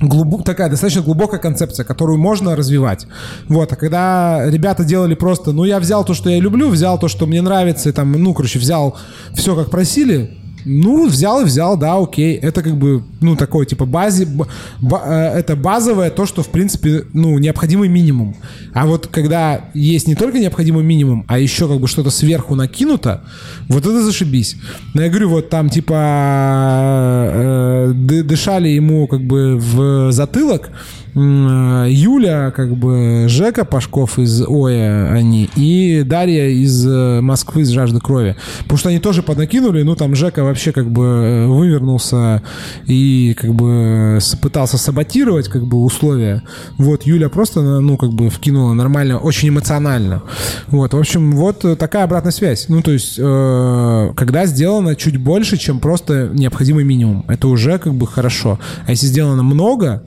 глубо- такая достаточно глубокая концепция, которую можно развивать. Вот, а когда ребята делали просто, ну, я взял то, что я люблю, взял то, что мне нравится, и там, ну, короче, взял все, как просили, ну, взял и взял, да, окей. Это как бы, ну, такое, типа, базе, ба- э, это базовое то, что, в принципе, ну, необходимый минимум. А вот когда есть не только необходимый минимум, а еще как бы что-то сверху накинуто, вот это зашибись. Но я говорю, вот там, типа, э, ды- дышали ему как бы в затылок, э, Юля, как бы Жека Пашков из Оя они и Дарья из э, Москвы из Жажды крови. Потому что они тоже поднакинули, ну там Жека вообще как бы э, вывернулся и как бы пытался саботировать как бы условия. Вот Юля просто, ну как бы вкинула нормально, очень эмоционально. Вот, в общем, вот э, такая обратная связь. Ну то есть, э, когда сделано чуть больше, чем просто необходимый минимум, это уже как бы хорошо. А если сделано много,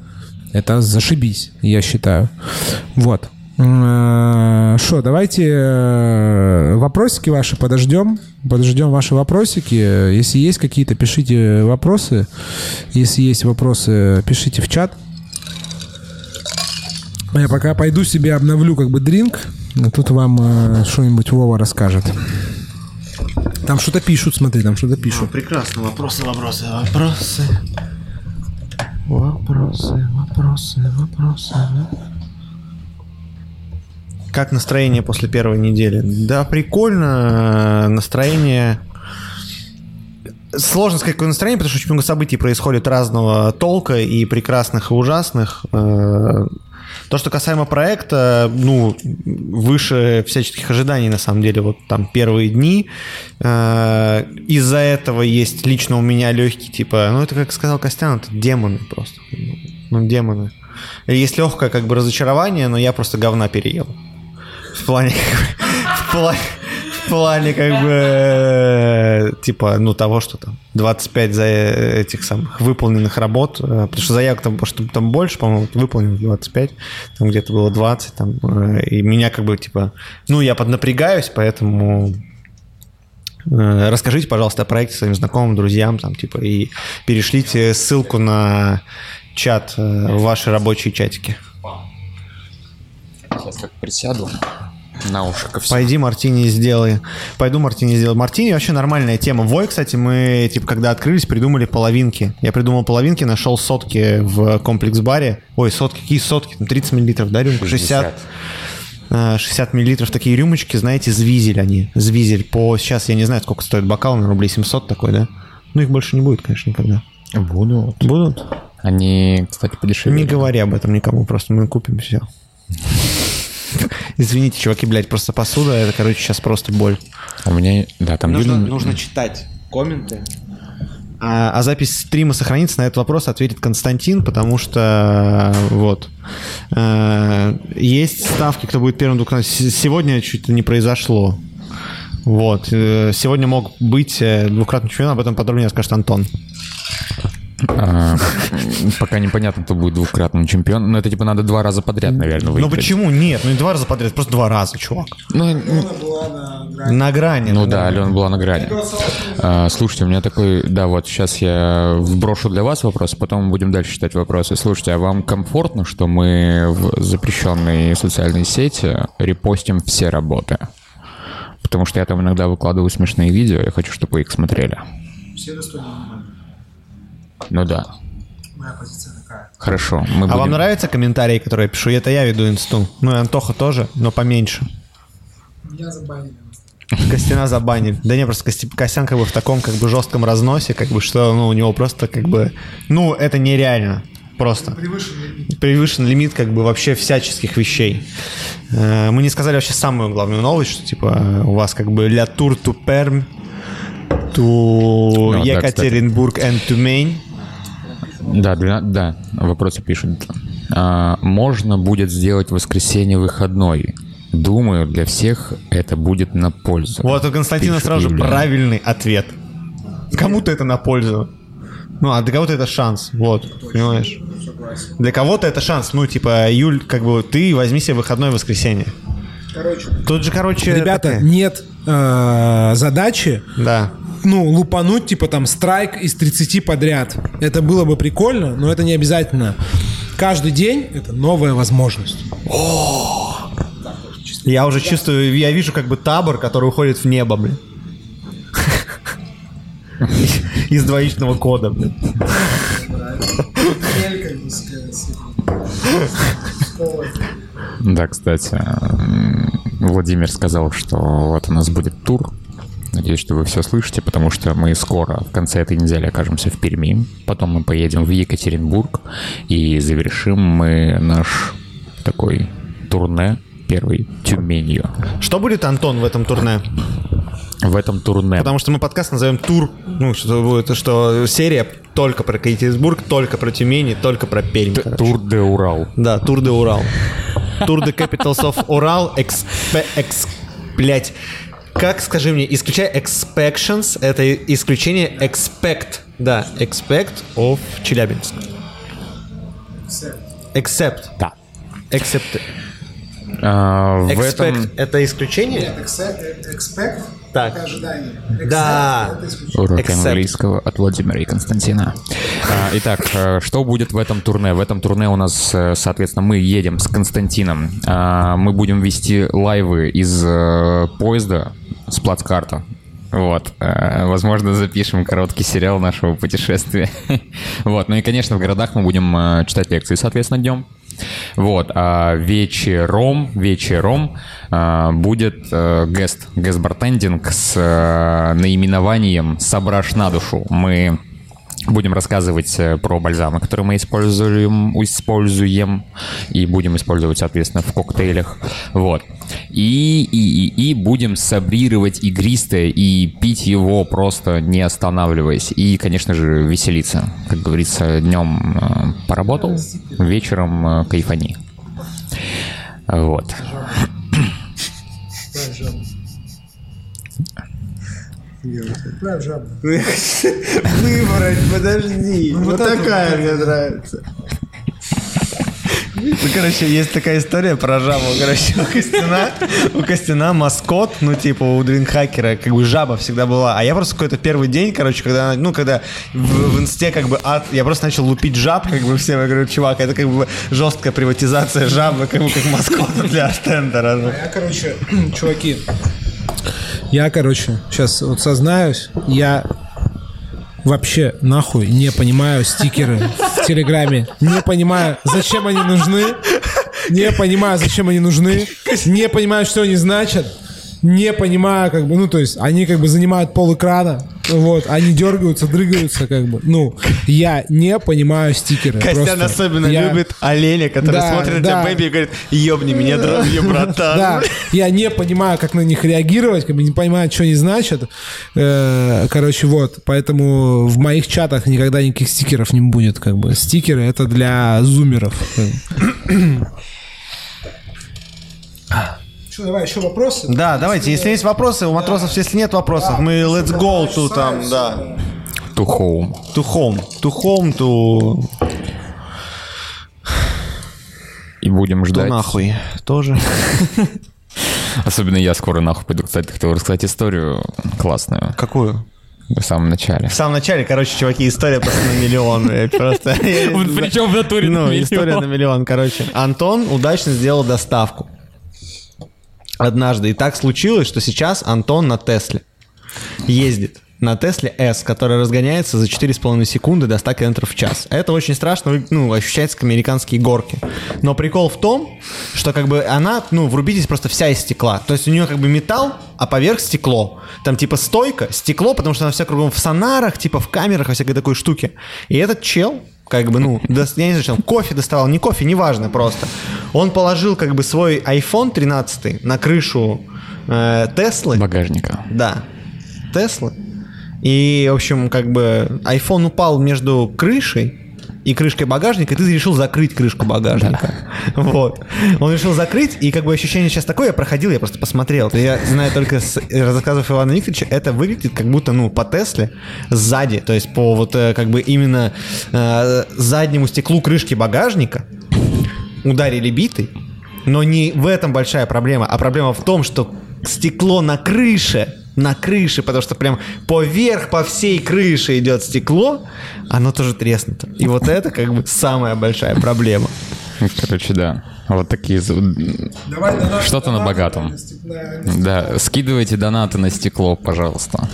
это зашибись, я считаю. Вот. Что, давайте э, вопросики ваши подождем. Подождем ваши вопросики. Если есть какие-то, пишите вопросы. Если есть вопросы, пишите в чат. Я пока пойду себе обновлю как бы дринк. А тут вам э, что-нибудь Вова расскажет. Там что-то пишут, смотри, там что-то пишут. Прекрасно. Вопросы, вопросы, вопросы. Вопросы, вопросы, вопросы. Как настроение после первой недели? Да, прикольно. Настроение... Сложно сказать, какое настроение, потому что очень много событий происходит разного толка и прекрасных, и ужасных. То, что касаемо проекта, ну, выше всяческих ожиданий, на самом деле, вот там первые дни. Э, Из-за этого есть лично у меня легкий, типа, ну, это, как сказал Костян, это демоны просто. Ну, демоны. Есть легкое, как бы, разочарование, но я просто говна переел. В плане, <laughs> в плане, плане, как бы, типа, ну, того, что там 25 за э, этих самых выполненных работ, э, потому что заявок там, что там больше, по-моему, выполненных 25, там где-то было 20, там, э, и меня как бы, типа, ну, я поднапрягаюсь, поэтому расскажите, пожалуйста, о проекте своим знакомым, друзьям, там, типа, и перешлите ссылку на чат в ваши рабочие чатики. Сейчас так присяду на уши ко всему. Пойди мартини сделай. Пойду мартини сделаю. Мартини вообще нормальная тема. Вой, кстати, мы, типа, когда открылись, придумали половинки. Я придумал половинки, нашел сотки в комплекс-баре. Ой, сотки, какие сотки? Там 30 миллилитров, да, рюмка? 60. э, 60 миллилитров такие рюмочки, знаете, звизель они. Звизель. По сейчас, я не знаю, сколько стоит бокал, на рублей 700 такой, да? Ну, их больше не будет, конечно, никогда. Буду. Будут? Они, кстати, подешевели. Не говори об этом никому, просто мы купим все. <laughs> Извините, чуваки, блядь, просто посуда, это, короче, сейчас просто боль. У меня, да, там Нужно, Юля- нужно читать комменты. А, а запись стрима сохранится, на этот вопрос ответит Константин, потому что вот э, есть ставки, кто будет первым. С- Сегодня чуть не произошло. Вот. э, Сегодня мог быть э, двукратный чемпион, об этом подробнее расскажет Антон. А, Пока непонятно, кто будет двукратным чемпионом. Но это типа надо два раза подряд, наверное, Ну выиграть. почему? Нет, ну не два раза подряд, просто два раза, чувак. Ну, На грани. ну да, Алена была на грани. А, Слушайте, у меня такой... Да, вот сейчас я вброшу для вас вопрос, потом будем дальше читать вопросы. Слушайте, а вам комфортно, что мы в запрещенной социальной сети репостим все работы? Потому что я там иногда выкладываю смешные видео, я хочу, чтобы вы их смотрели. Все достойны. Ну да. Моя позиция такая. Хорошо. Мы А будем... вам нравятся комментарии, которые я пишу? Это я веду инсту. Ну и Антоха тоже, но поменьше. Меня забанили. Костяна забанили. Да не, просто Кости- Костян как бы в таком как бы жестком разносе, как бы что, ну, у него просто как бы, ну, это нереально. Просто. Превышен лимит как бы вообще всяческих вещей. Э, Мы не сказали вообще самую главную новость, что типа у вас как бы ля тур ту Перм, ту Екатеринбург and Тюмень. Да, двена- да, вопросы пишут. А, можно будет сделать воскресенье выходной. Думаю, для всех это будет на пользу. Вот у Константина Пишет сразу же правильный ответ. Кому-то это на пользу. Ну, а для кого-то это шанс. Вот, понимаешь? Для кого-то это шанс. Ну, типа, Юль, как бы ты возьми себе выходное воскресенье. Короче, Тут же, короче... ребята, такая- нет э, задачи, Да. Ну, лупануть, типа, там, страйк из 30 подряд. Это было бы прикольно, но это не обязательно. Каждый день — это новая возможность. Я уже чувствую, я вижу как бы табор, который уходит в небо, блин. <laughs> Из двоичного кода, блин. Да, кстати, Владимир сказал, что вот у нас будет тур. Надеюсь, что вы все слышите, потому что мы скоро, в конце этой недели, окажемся в Перми. Потом мы поедем в Екатеринбург и завершим мы наш такой турне первый Тюменью. Что будет, Антон, в этом турне? В этом турне Потому что мы подкаст назовем тур, ну, что будет, что серия только про Екатеринбург, только про Тюмень только про Пермь. Тур де Урал. Да, Тур де Урал. Тур де Capitals of Урал, экспе, экс, блять, как, скажи мне, исключая expections, это исключение expect, да, expect of Челябинск. Except. Да. Except. А, в Expect этом это исключение? Экспект Так. ожидание. Да. урок Except. английского от Владимира и Константина. А, Итак, э, что будет в этом турне? В этом турне у нас, э, соответственно, мы едем с Константином. А, Мы будем вести лайвы из э, поезда с плацкарта. Вот. Э, Возможно, запишем короткий сериал нашего путешествия. <laughs> Вот. Ну и, конечно, в городах мы будем э, читать лекции, соответственно, днем. Вот, а вечером, вечером а, будет гест, гест-бартендинг с наименованием «Собрашь на душу». Мы будем рассказывать э, про бальзамы, которые мы используем, используем и будем использовать, соответственно, в коктейлях. Вот. И, и, и, и будем сабрировать игристое и пить его просто не останавливаясь. И, конечно же, веселиться. Как говорится, днем э, поработал, вечером э, кайфани. Вот. Отправь жабу. Выбрать, подожди. Ну, вот вот такая вот мне нравится. Ну, короче, есть такая история про жабу. Короче, у Костяна, у Костяна маскот, ну, типа, у Дринхакера, как бы жаба всегда была. А я просто какой-то первый день, короче, когда, ну, когда в, в инсте, как бы, ад, я просто начал лупить жаб, как бы, всем, я говорю, чувак, это, как бы, жесткая приватизация жабы, как бы, как маскота для стендера. ну. Я, короче, <clears throat> чуваки, я, короче, сейчас вот сознаюсь, я вообще нахуй не понимаю стикеры в Телеграме. Не понимаю, зачем они нужны. Не понимаю, зачем они нужны. Не понимаю, что они значат. Не понимаю, как бы, ну, то есть, они как бы занимают пол экрана. Вот, они дергаются, дрыгаются, как бы. Ну, я не понимаю стикеры. Костян просто. особенно Я- любит оленя, который Да, смотрит на да. тебя, бэби, и говорит, ебни меня, дровью, братан. Да, я не понимаю, как на них реагировать, как бы не понимаю, что они значат. Э, Короче, вот, поэтому в моих чатах никогда никаких стикеров не будет, как бы. Стикеры это для зумеров. <coughs> Что, давай еще вопросы? Да, давайте, если есть вопросы, у матросов, если нет вопросов, мы let's go to там, да. To home. To home. To home, to... И будем To ждать. нахуй. Тоже. <laughs> Особенно я скоро нахуй пойду. Кстати, хотел рассказать историю классную. Какую? В самом начале. В самом начале, короче, чуваки, история просто на миллион. Просто... <laughs> Причем в натуре Ну, история на миллион, короче. Антон удачно сделал доставку. Однажды. И так случилось, что сейчас Антон на Тесле ездит. На Тесле S, которая разгоняется за 4,5 секунды до 100 км в час. Это очень страшно, ну, ощущается как американские горки. Но прикол в том, что как бы она, ну, врубитесь просто вся из стекла. То есть у нее как бы металл, а поверх стекло. Там типа стойка, стекло, потому что она вся кругом в сонарах, типа в камерах, во всякой такой штуке. И этот чел, как бы, ну, я не знаю, что он кофе доставал, не кофе, неважно просто. Он положил как бы свой iPhone 13 на крышу э, Теслы. Багажника. Да. Теслы. И, в общем, как бы iPhone упал между крышей и крышкой багажника, и ты решил закрыть крышку багажника. Вот. Он решил закрыть, и как бы ощущение сейчас такое, я проходил, я просто посмотрел. Я знаю только с рассказов Ивана Викторовича, это выглядит как будто, ну, по Тесле сзади, то есть по вот э, как бы именно э, заднему стеклу крышки багажника ударили битой, но не в этом большая проблема, а проблема в том, что стекло на крыше, на крыше, потому что прям поверх, по всей крыше идет стекло, оно тоже треснуто. И вот это как бы самая большая проблема. Короче, да. Вот такие... Что-то на богатом. Да, скидывайте донаты на стекло, пожалуйста.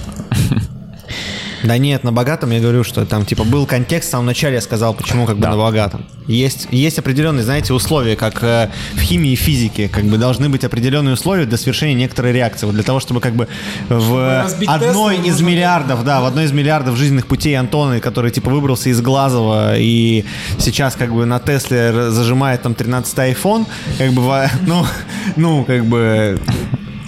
Да нет, на богатом я говорю, что там типа был контекст, в самом начале я сказал, почему как бы Да. на богатом. Есть, есть определенные, знаете, условия, как э, в химии и физике, как бы должны быть определенные условия для совершения некоторой реакции. Вот для того, чтобы как бы в разбить одной Теслу, из нужно- миллиардов, да, в одной из миллиардов жизненных путей Антона, который типа выбрался из Глазова и сейчас как бы на Тесле зажимает там 13 iPhone, как бы, <laughs> ну, ну, как бы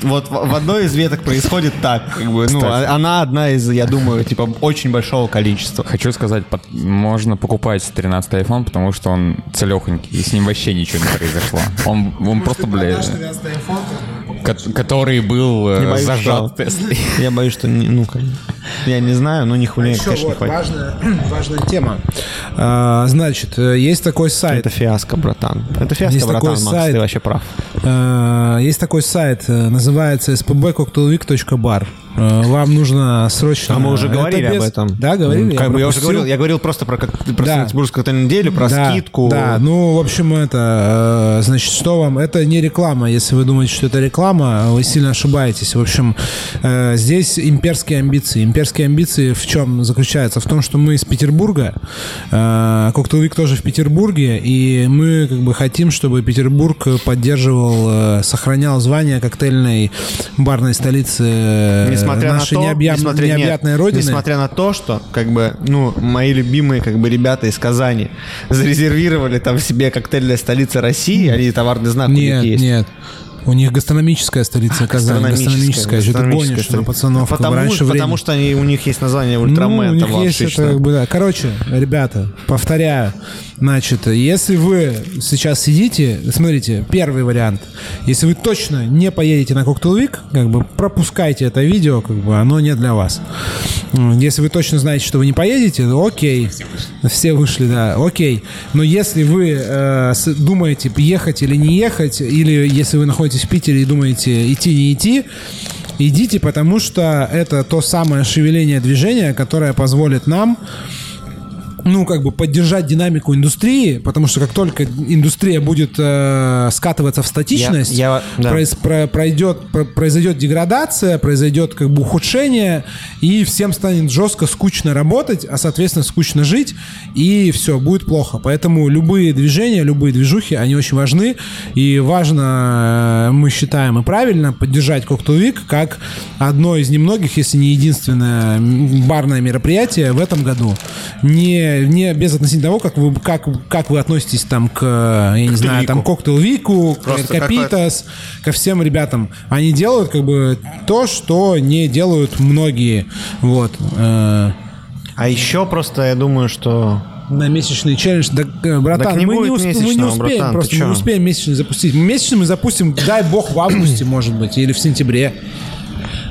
вот в, в одной из веток происходит так, как бы, ну, Кстати. а- она одна из, я думаю, типа очень большого количества. Хочу сказать, под- можно покупать 13 iPhone, потому что он целехонький, и с ним вообще ничего не произошло. Он, он просто, бля, ко- который был э, Не боюсь, зажат что- Теслой. <laughs> Я боюсь, что, не- ну, я не знаю, но ни хуя, Еще конечно, не вот хватит. важная, <clears throat> важная тема. А, Значит, э, есть такой сайт. Это фиаско, братан. Это фиаско, Есть братан, такой Макс, сайт. ты вообще прав. Э, Есть такой сайт, э, называется spbcocktailweek.bar. Э, Вам нужно срочно... А мы уже Это говорили без- об этом. Да, говорили? Как бы я уже говорил, я говорил просто про, как- про Да. Санкт-Петербургскую коктейльную неделю, про Да, скидку. Да, ну, в общем, это, э, значит, что вам? Это не реклама. Если вы думаете, что это реклама, вы сильно ошибаетесь. В общем, э, здесь имперские амбиции. Имперские амбиции в чем заключаются? В том, что мы из Петербурга, Week тоже в Петербурге, и мы как бы хотим, чтобы Петербург поддерживал, сохранял звание коктейльной барной столицы Несмотря нашей на то, необъя- несмотря, нет, необъятной родины. несмотря на то, что как бы, ну, мои любимые как бы ребята из Казани зарезервировали там себе коктейльная столица России, они товарный знак у них Нет, есть. нет. У них гастрономическая столица Казань. Гастрономическая. Что ты гонишь на пацанов? Потому, раньше потому времени. что они, у них есть название Ну, Ультрамен, у них есть это, как бы, да. Короче, ребята, повторяю. Значит, если вы сейчас сидите, смотрите, первый вариант. Если вы точно не поедете на Cocktail Week, как бы пропускайте это видео, как бы оно не для вас. Если вы точно знаете, что вы не поедете, ну, окей. Все вышли, да, окей. Но если вы э, думаете, ехать или не ехать, или если вы находитесь в Питере и думаете, идти, не идти, Идите, потому что это то самое шевеление движения, которое позволит нам ну, как бы поддержать динамику индустрии, потому что как только индустрия будет э, скатываться в статичность, Я- я- да. произ- про- пройдет, про- произойдет деградация, произойдет как бы ухудшение, и всем станет жестко, скучно работать, а, соответственно, скучно жить, и все, будет плохо. Поэтому любые движения, любые движухи, они очень важны, и важно, э, мы считаем и правильно, поддержать Cocktail Week как одно из немногих, если не единственное барное мероприятие в этом году. Не, не без относительно того, как вы, как, как вы относитесь там к, я не знаю, там, Cocktail Вику, к Просто Капитас, ко всем ребятам. Они делают как бы то, что не делают многие. Вот. э, А еще просто я думаю, что на месячный челлендж. Да, э, братан, Так не мы, не усп- мы не успеем, братан, просто не успеем месячный запустить. Месячный мы запустим, дай бог, в августе, <clears throat> может быть, или в сентябре.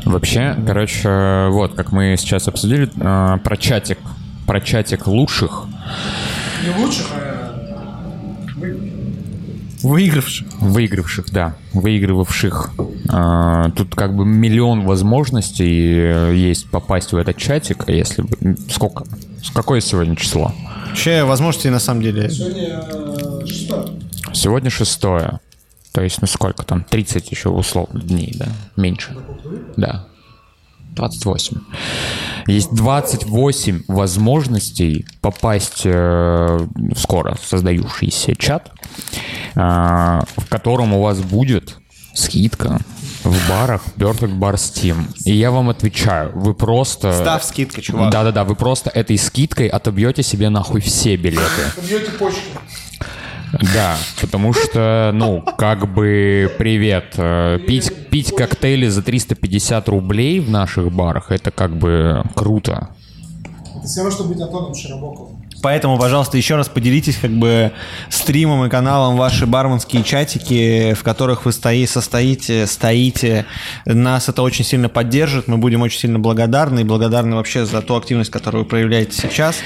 Вообще, короче, вот, как мы сейчас обсудили, э, про чатик, про чатик лучших, Не лучше, выигравший. выигравших, да, выигрывавших. Э, Тут как бы миллион возможностей э, есть попасть в этот чатик, а если бы... Сколько? С Какое сегодня число? Вообще, возможности на самом деле... Сегодня шестое. То есть, ну сколько там? 30 еще условно дней, да? Меньше. Да. 28. Есть 28 возможностей попасть э, в скоро создающийся чат, э, в котором у вас будет скидка в барах Perfect Bar Steam. И я вам отвечаю, вы просто... Став скидка, чувак. Да-да-да, вы просто этой скидкой отобьете себе нахуй все билеты. Да, потому что, ну, как бы, привет, э, пить, пить коктейли за 350 рублей в наших барах, это как бы круто. Это все равно, что быть Антоном Широбоковым. Поэтому, пожалуйста, еще раз поделитесь как бы стримом и каналом ваши барменские чатики, в которых вы стои, состоите, стоите. Нас это очень сильно поддержит, мы будем очень сильно благодарны и благодарны вообще за ту активность, которую вы проявляете сейчас.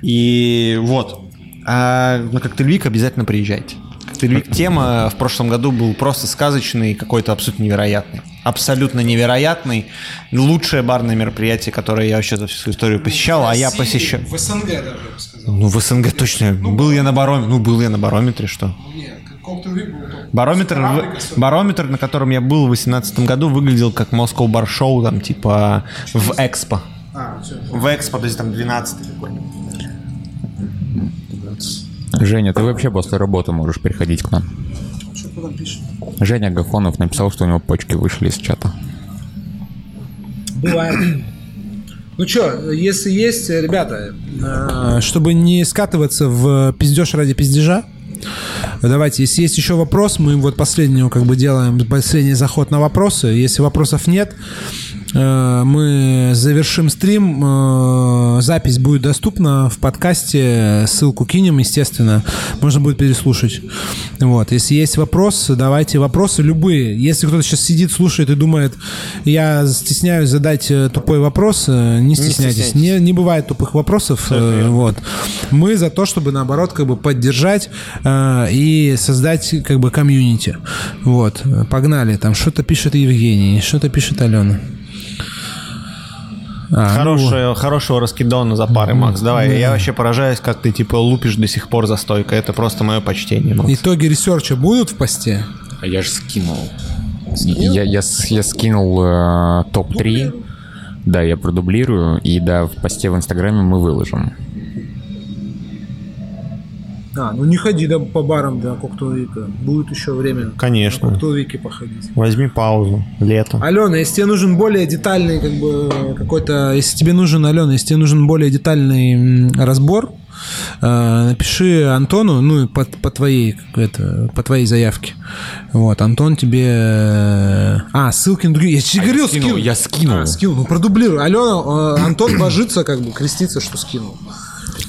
И вот, а на Коктейльвик обязательно приезжайте. Коктейльвик тема в прошлом году был просто сказочный, какой-то абсолютно невероятный. Абсолютно невероятный. Лучшее барное мероприятие, которое я вообще за всю свою историю посещал, а я посещаю. В СНГ даже, я бы сказал. Ну, в СНГ точно. был я на барометре. Ну, был я на барометре, что? Нет. Барометр, барометр, на котором я был в 2018 году, выглядел как Moscow Bar Show, там, типа, в Экспо. А, все. В Экспо, то есть там 12 какой-нибудь. Женя, ты вообще после работы можешь приходить к нам. Что там? Женя Гафонов написал, что у него почки вышли из чата. Бывает. Ну что, если есть, ребята, э, чтобы не скатываться в пиздеж ради пиздежа, давайте, если есть еще вопрос, мы вот последнюю как бы делаем, последний заход на вопросы. Если вопросов нет, мы завершим стрим. э, Запись будет доступна в подкасте, ссылку кинем, естественно. Можно будет переслушать. Вот. Если есть вопросы, давайте вопросы любые. Если кто-то сейчас сидит, слушает и думает, я стесняюсь задать э, тупой вопрос, э, не стесняйтесь. стесняйтесь. Не, не бывает тупых вопросов. э, Вот. Мы за то, чтобы наоборот как бы поддержать э, и создать как бы комьюнити. Вот. Погнали. Там что-то пишет Евгений, что-то пишет Алена. А, ну, Хорошего, хорошего раскидона за пары, Макс. Давай, я вообще поражаюсь, как ты, типа, лупишь до сих пор за стойкой. Это просто мое почтение, Макс. итоги ресерча будут в посте? А я же скинул. Я, я, с- я скинул э, топ-3. Да, я продублирую. И да, в посте в Инстаграме мы выложим. А, ну не ходи да, по барам до Коктовика. Будет еще время Конечно. на Коктовике походить. Возьми паузу. Лето. Алена, если тебе нужен более детальный как бы какой-то, если тебе нужен, Алена, если тебе нужен более детальный разбор э, напиши Антону, ну, по, по твоей, это, по твоей заявке. Вот, Антон тебе... э, А, ссылки на другие. Я тебе А я говорил, скинул, скинул. я скинул. А, скинул, ну продублируй. Алена, э, Антон <coughs> божится, как бы, крестится, что скинул.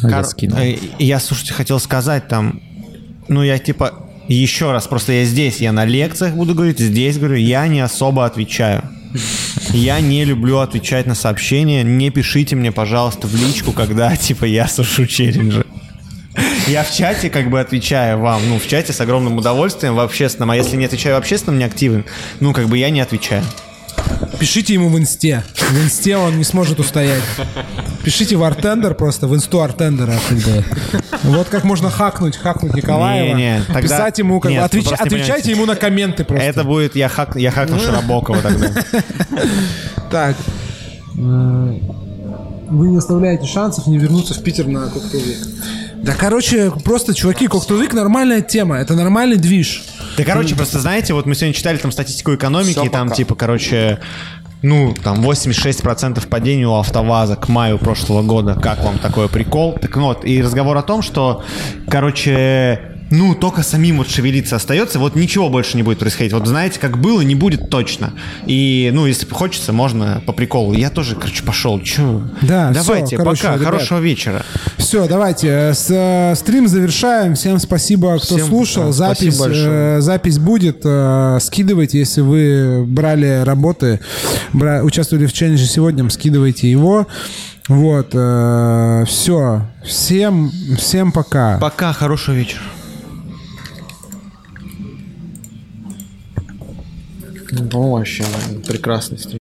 Я Кор- э, Я, слушайте, хотел сказать там, ну, я типа, еще раз, просто я здесь, я на лекциях буду говорить, здесь говорю, я не особо отвечаю. Я не люблю отвечать на сообщения. Не пишите мне, пожалуйста, в личку, когда, <laughs> типа, я сушу челленджи. Я в чате как бы отвечаю вам, ну, в чате с огромным удовольствием, в общественном, а если не отвечаю в общественном, не активен, ну, как бы я не отвечаю. Пишите ему в инсте. В инсте он не сможет устоять. Пишите в артендер просто, в инсту артендера. Вот как можно хакнуть, хакнуть Николаева. Не-не, тогда- Писать ему, как бы, Нет, отвеч- не отвечайте понимаете. ему на комменты просто. Это будет, я, хак, я хакну Широбокова тогда. <laughs> Так. Э, Вы не оставляете шансов не вернуться в Питер на Коктейлвик. Да, короче, просто, чуваки, Коктейлвик нормальная тема. Это нормальный движ. Да, короче, просто знаете, вот мы сегодня читали там статистику экономики, и там, типа, короче, ну, там 86% падения у АвтоВАЗа к маю прошлого года. Как вам такой прикол? Так вот, и разговор о том, что, короче, ну, только самим вот шевелиться остается, вот ничего больше не будет происходить. Вот знаете, как было, не будет точно. И, ну, если хочется, можно по приколу. Я тоже, короче, пошел. Че? Да, Давайте, всё, короче, пока, ребят. хорошего вечера. Все, давайте. э, С, э, стрим завершаем. Всем спасибо, кто Всем, слушал. да, запись, э, запись будет. э, скидывайте, если вы брали работы, бра- участвовали в челлендже сегодня, скидывайте его. Вот. все. Всем, всем пока. Пока, хорошего вечера. Ну, вообще, прекрасный.